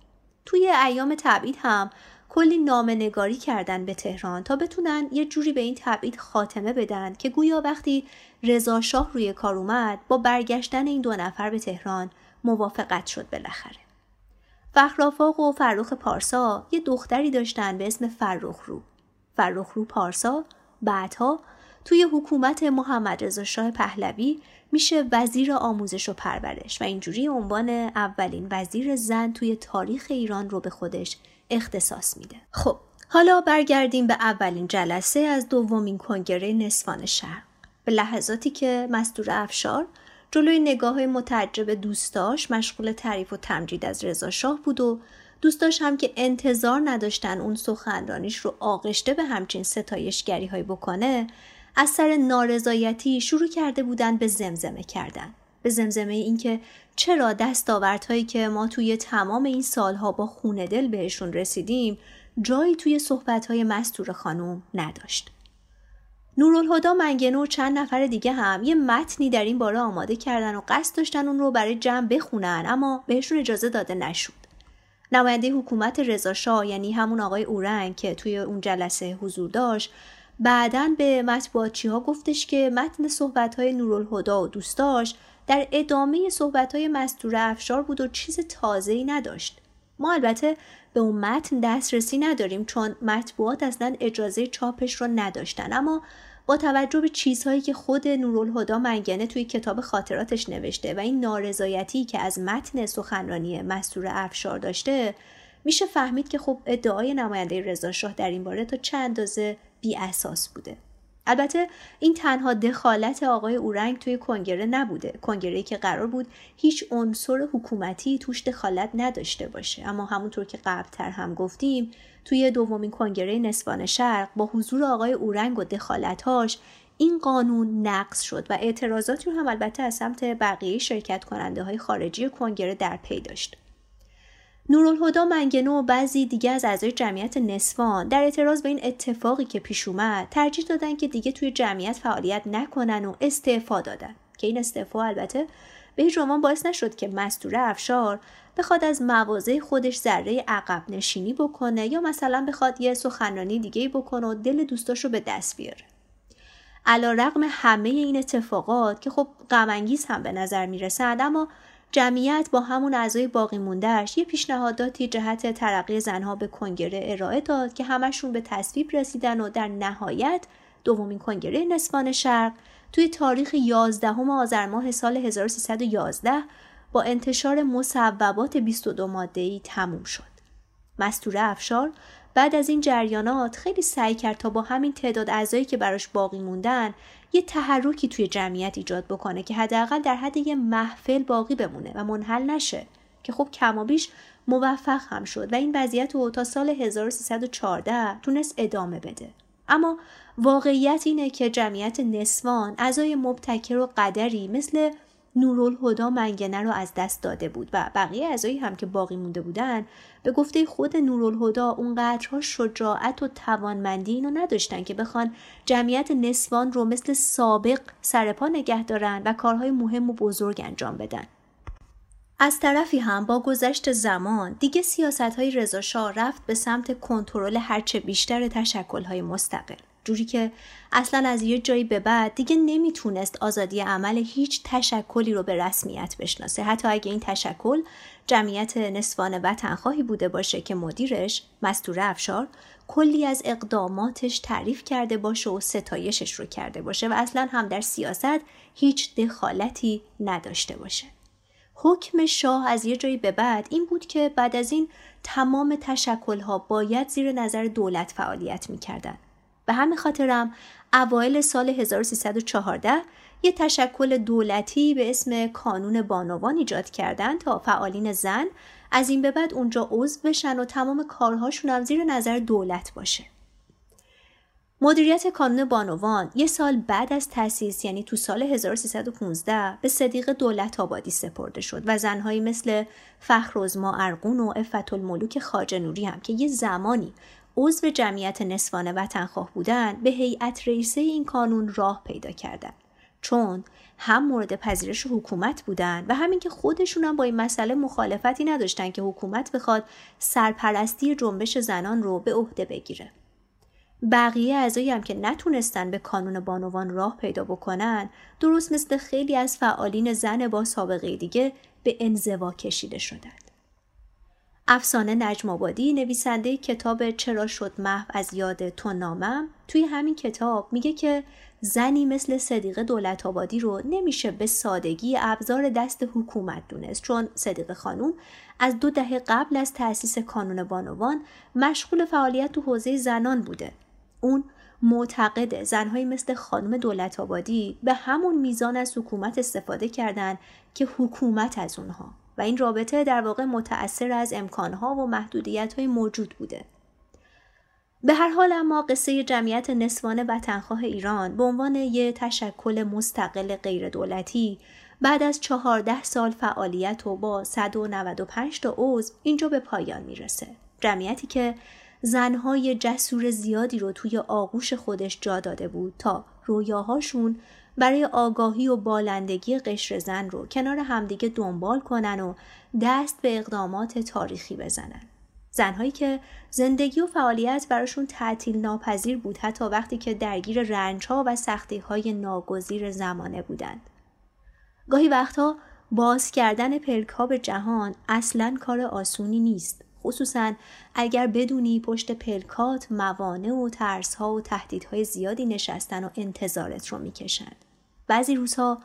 توی ایام تبعید هم کلی نامه نگاری کردن به تهران تا بتونن یه جوری به این تبعید خاتمه بدن که گویا وقتی رضا شاه روی کار اومد با برگشتن این دو نفر به تهران موافقت شد بالاخره. فخرافاق و فرخ پارسا یه دختری داشتن به اسم فرخ رو. فرخ رو پارسا بعدها توی حکومت محمد رضا شاه پهلوی میشه وزیر آموزش و پرورش و اینجوری عنوان اولین وزیر زن توی تاریخ ایران رو به خودش اختصاص میده. خب حالا برگردیم به اولین جلسه از دومین کنگره نسوان شرق. به لحظاتی که مستور افشار جلوی نگاه متعجب دوستاش مشغول تعریف و تمجید از رضا شاه بود و دوستاش هم که انتظار نداشتن اون سخنرانیش رو آغشته به همچین ستایشگری های بکنه از سر نارضایتی شروع کرده بودند به زمزمه کردن به زمزمه اینکه چرا دستاوردهایی که ما توی تمام این سالها با خونه دل بهشون رسیدیم جایی توی صحبتهای مستور خانوم نداشت. نورالهدا منگنو و چند نفر دیگه هم یه متنی در این باره آماده کردن و قصد داشتن اون رو برای جمع بخونن اما بهشون اجازه داده نشد. نماینده حکومت رضا یعنی همون آقای اورنگ که توی اون جلسه حضور داشت بعدا به مطبوعاتچی ها گفتش که متن صحبت های نورالهدا و دوستاش در ادامه صحبت های مستور افشار بود و چیز تازه ای نداشت. ما البته به اون متن دسترسی نداریم چون مطبوعات اصلا اجازه چاپش رو نداشتن اما با توجه به چیزهایی که خود نورالهدا منگنه توی کتاب خاطراتش نوشته و این نارضایتی که از متن سخنرانی مستور افشار داشته میشه فهمید که خب ادعای نماینده رضا در این باره تا چند اندازه بی اساس بوده. البته این تنها دخالت آقای اورنگ توی کنگره نبوده. کنگره که قرار بود هیچ عنصر حکومتی توش دخالت نداشته باشه. اما همونطور که قبلتر هم گفتیم توی دومین کنگره نسوان شرق با حضور آقای اورنگ و دخالتهاش این قانون نقض شد و اعتراضاتی رو هم البته از سمت بقیه شرکت کننده های خارجی کنگره در پی داشت. نورالهدا منگنو و بعضی دیگه از اعضای جمعیت نسوان در اعتراض به این اتفاقی که پیش اومد ترجیح دادن که دیگه توی جمعیت فعالیت نکنن و استعفا دادن. که این استعفا البته به هیچ عنوان باعث نشد که مستور افشار بخواد از مواضع خودش ذره عقب نشینی بکنه یا مثلا بخواد یه سخنرانی دیگه بکنه و دل دوستاش رو به دست بیاره. علا رقم همه این اتفاقات که خب غمانگیز هم به نظر می‌رسند اما جمعیت با همون اعضای باقی موندهش یه پیشنهاداتی جهت ترقی زنها به کنگره ارائه داد که همشون به تصویب رسیدن و در نهایت دومین کنگره نسوان شرق توی تاریخ 11 آذر ماه سال 1311 با انتشار مصوبات 22 ماده‌ای تموم شد. مستور افشار بعد از این جریانات خیلی سعی کرد تا با همین تعداد اعضایی که براش باقی موندن یه تحرکی توی جمعیت ایجاد بکنه که حداقل در حد یه محفل باقی بمونه و منحل نشه که خب کمابیش موفق هم شد و این وضعیت رو تا سال 1314 تونست ادامه بده. اما واقعیت اینه که جمعیت نسوان اعضای مبتکر و قدری مثل نورالهدا منگنه رو از دست داده بود و بقیه اعضایی هم که باقی مونده بودن به گفته خود نورالهدا اونقدرها شجاعت و توانمندی اینو نداشتن که بخوان جمعیت نسوان رو مثل سابق سرپا نگه دارن و کارهای مهم و بزرگ انجام بدن. از طرفی هم با گذشت زمان دیگه سیاست های رضاشاه رفت به سمت کنترل هرچه بیشتر تشکل های مستقل. جوری که اصلا از یه جایی به بعد دیگه نمی‌تونست آزادی عمل هیچ تشکلی رو به رسمیت بشناسه. حتی اگه این تشکل جمعیت نسوان وطنخواهی بوده باشه که مدیرش مستور افشار کلی از اقداماتش تعریف کرده باشه و ستایشش رو کرده باشه و اصلا هم در سیاست هیچ دخالتی نداشته باشه. حکم شاه از یه جایی به بعد این بود که بعد از این تمام تشکلها باید زیر نظر دولت فعالیت می‌کردن. به همین خاطرم اوایل سال 1314 یه تشکل دولتی به اسم کانون بانوان ایجاد کردن تا فعالین زن از این به بعد اونجا عضو بشن و تمام کارهاشون هم زیر نظر دولت باشه. مدیریت کانون بانوان یه سال بعد از تأسیس یعنی تو سال 1315 به صدیق دولت آبادی سپرده شد و زنهایی مثل فخرزما ارقون و افت الملوک خاجه نوری هم که یه زمانی عضو جمعیت نسوان وطنخواه بودن به هیئت رئیسه این کانون راه پیدا کردند چون هم مورد پذیرش حکومت بودن و همین که خودشون هم با این مسئله مخالفتی نداشتن که حکومت بخواد سرپرستی جنبش زنان رو به عهده بگیره. بقیه اعضایی هم که نتونستن به کانون بانوان راه پیدا بکنن درست مثل خیلی از فعالین زن با سابقه دیگه به انزوا کشیده شدند. افسانه نجم آبادی نویسنده کتاب چرا شد محو از یاد تو نامم؟ توی همین کتاب میگه که زنی مثل صدیق دولت آبادی رو نمیشه به سادگی ابزار دست حکومت دونست. چون صدیق خانوم از دو دهه قبل از تأسیس کانون بانوان مشغول فعالیت تو حوزه زنان بوده. اون معتقده زنهایی مثل خانم دولت آبادی به همون میزان از حکومت استفاده کردند که حکومت از اونها. و این رابطه در واقع متأثر از امکانها و محدودیت های موجود بوده. به هر حال اما قصه جمعیت نسوان وطنخواه ایران به عنوان یک تشکل مستقل غیر دولتی بعد از چهارده سال فعالیت و با 195 تا عضو اینجا به پایان می‌رسه. جمعیتی که زنهای جسور زیادی رو توی آغوش خودش جا داده بود تا رویاهاشون برای آگاهی و بالندگی قشر زن رو کنار همدیگه دنبال کنن و دست به اقدامات تاریخی بزنن. زنهایی که زندگی و فعالیت براشون تعطیل ناپذیر بود حتی وقتی که درگیر رنجها و سختیهای ناگزیر زمانه بودند. گاهی وقتها باز کردن پلک به جهان اصلا کار آسونی نیست. خصوصا اگر بدونی پشت پلکات موانع و ترس ها و تهدیدهای زیادی نشستن و انتظارت رو می‌کشند. بعضی روزها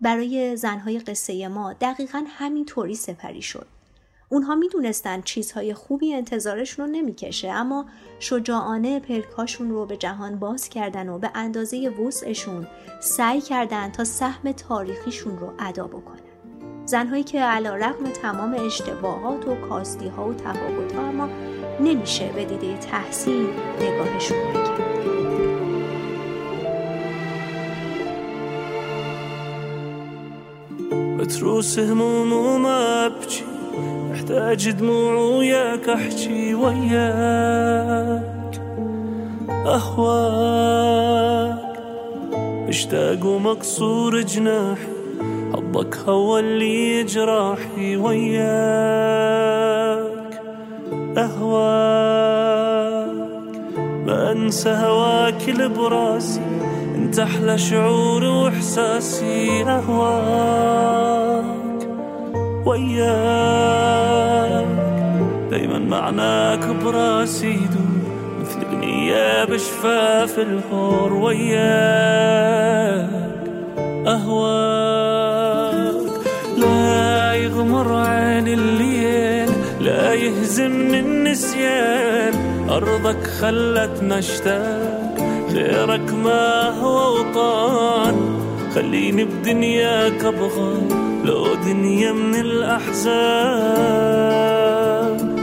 برای زنهای قصه ما دقیقا همین طوری سپری شد. اونها می‌دونستند چیزهای خوبی انتظارشون رو نمی‌کشه اما شجاعانه پلکاشون رو به جهان باز کردن و به اندازه وسعشون سعی کردن تا سهم تاریخیشون رو ادا بکنن. زنهایی که علا رقم تمام اشتباهات و کاستی ها و تفاوت ها اما نمیشه به دیده تحصیل نگاهشون نکرد. بتروس هموم وما ابكي محتاج دموع وياك احكي وياك اهواك مشتاق ومكسور جناحي حبك هو اللي جراحي وياك. أهواك ما أنسى هواك لبراسي أنت أحلى شعوري وإحساسي. أهواك وياك. دايما معناك براسي يدور مثل أغنية بشفاف الهور وياك أهواك. يغمر عين الليل لا يهزمني النسيان أرضك خلتنا اشتاق غيرك ما هو وطان. خليني بدنياك أبغى لو دنيا من الأحزان.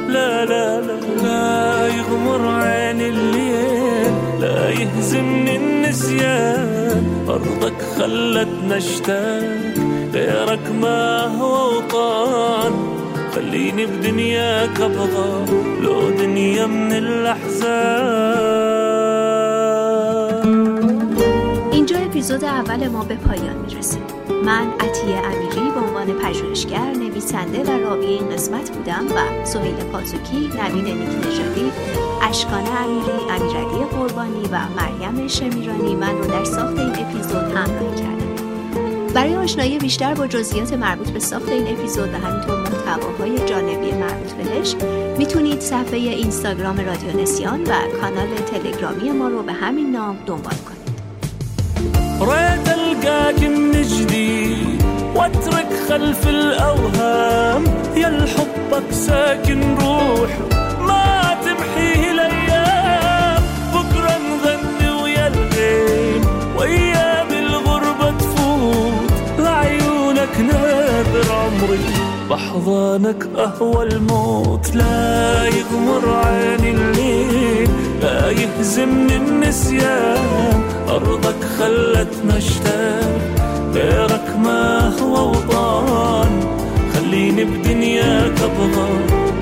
لا لا لا لا يغمر عين الليل لا يهزمني النسيان أرضك خلتنا اشتاق. غيرك ما هو وطان خليني بدنياك أبغى لو دنيا من الأحزان. اینجا اپیزود اول ما به پایان می‌رسه. من عطیه امیری به عنوان پژوهشگر نویسنده و راوی این قسمت بودم و سهیل پاتوکی نوید نیک نژادی اشکان امیری امیرعلی قربانی و مریم شمیرانی. من رو در ساخت این اپیزود همراهی کردم برای آشنایی بیشتر با جزئیات مربوط به ساخت این اپیزود و همینطور محتواهای جانبی مربوط بهش می‌تونید صفحه اینستاگرام رادیو نسیان و کانال تلگرامی ما رو به همین نام دنبال کنید. القاك من جديد واترك خلف الاوهام يا الحبك ساكن روح. بحضانك أهوى الموت لا يغمر عيني الليل لا يهزمني النسيان. أرضك خلتنا اشتاق غيرك ما هو وطان. خليني بدنياك أبغى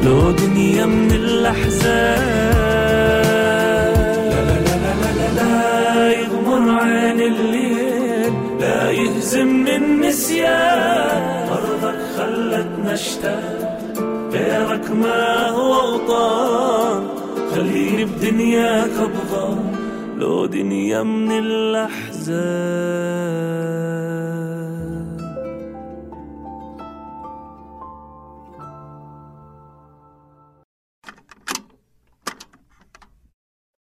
لو دنيا من الأحزان. لا لا لا لا لا لا, لا يغمر عين الليل لا يهزمني النسيان. اشتاق غيرك ما هو وطان خليني بدنياك أبغى لو دنيا من الأحزان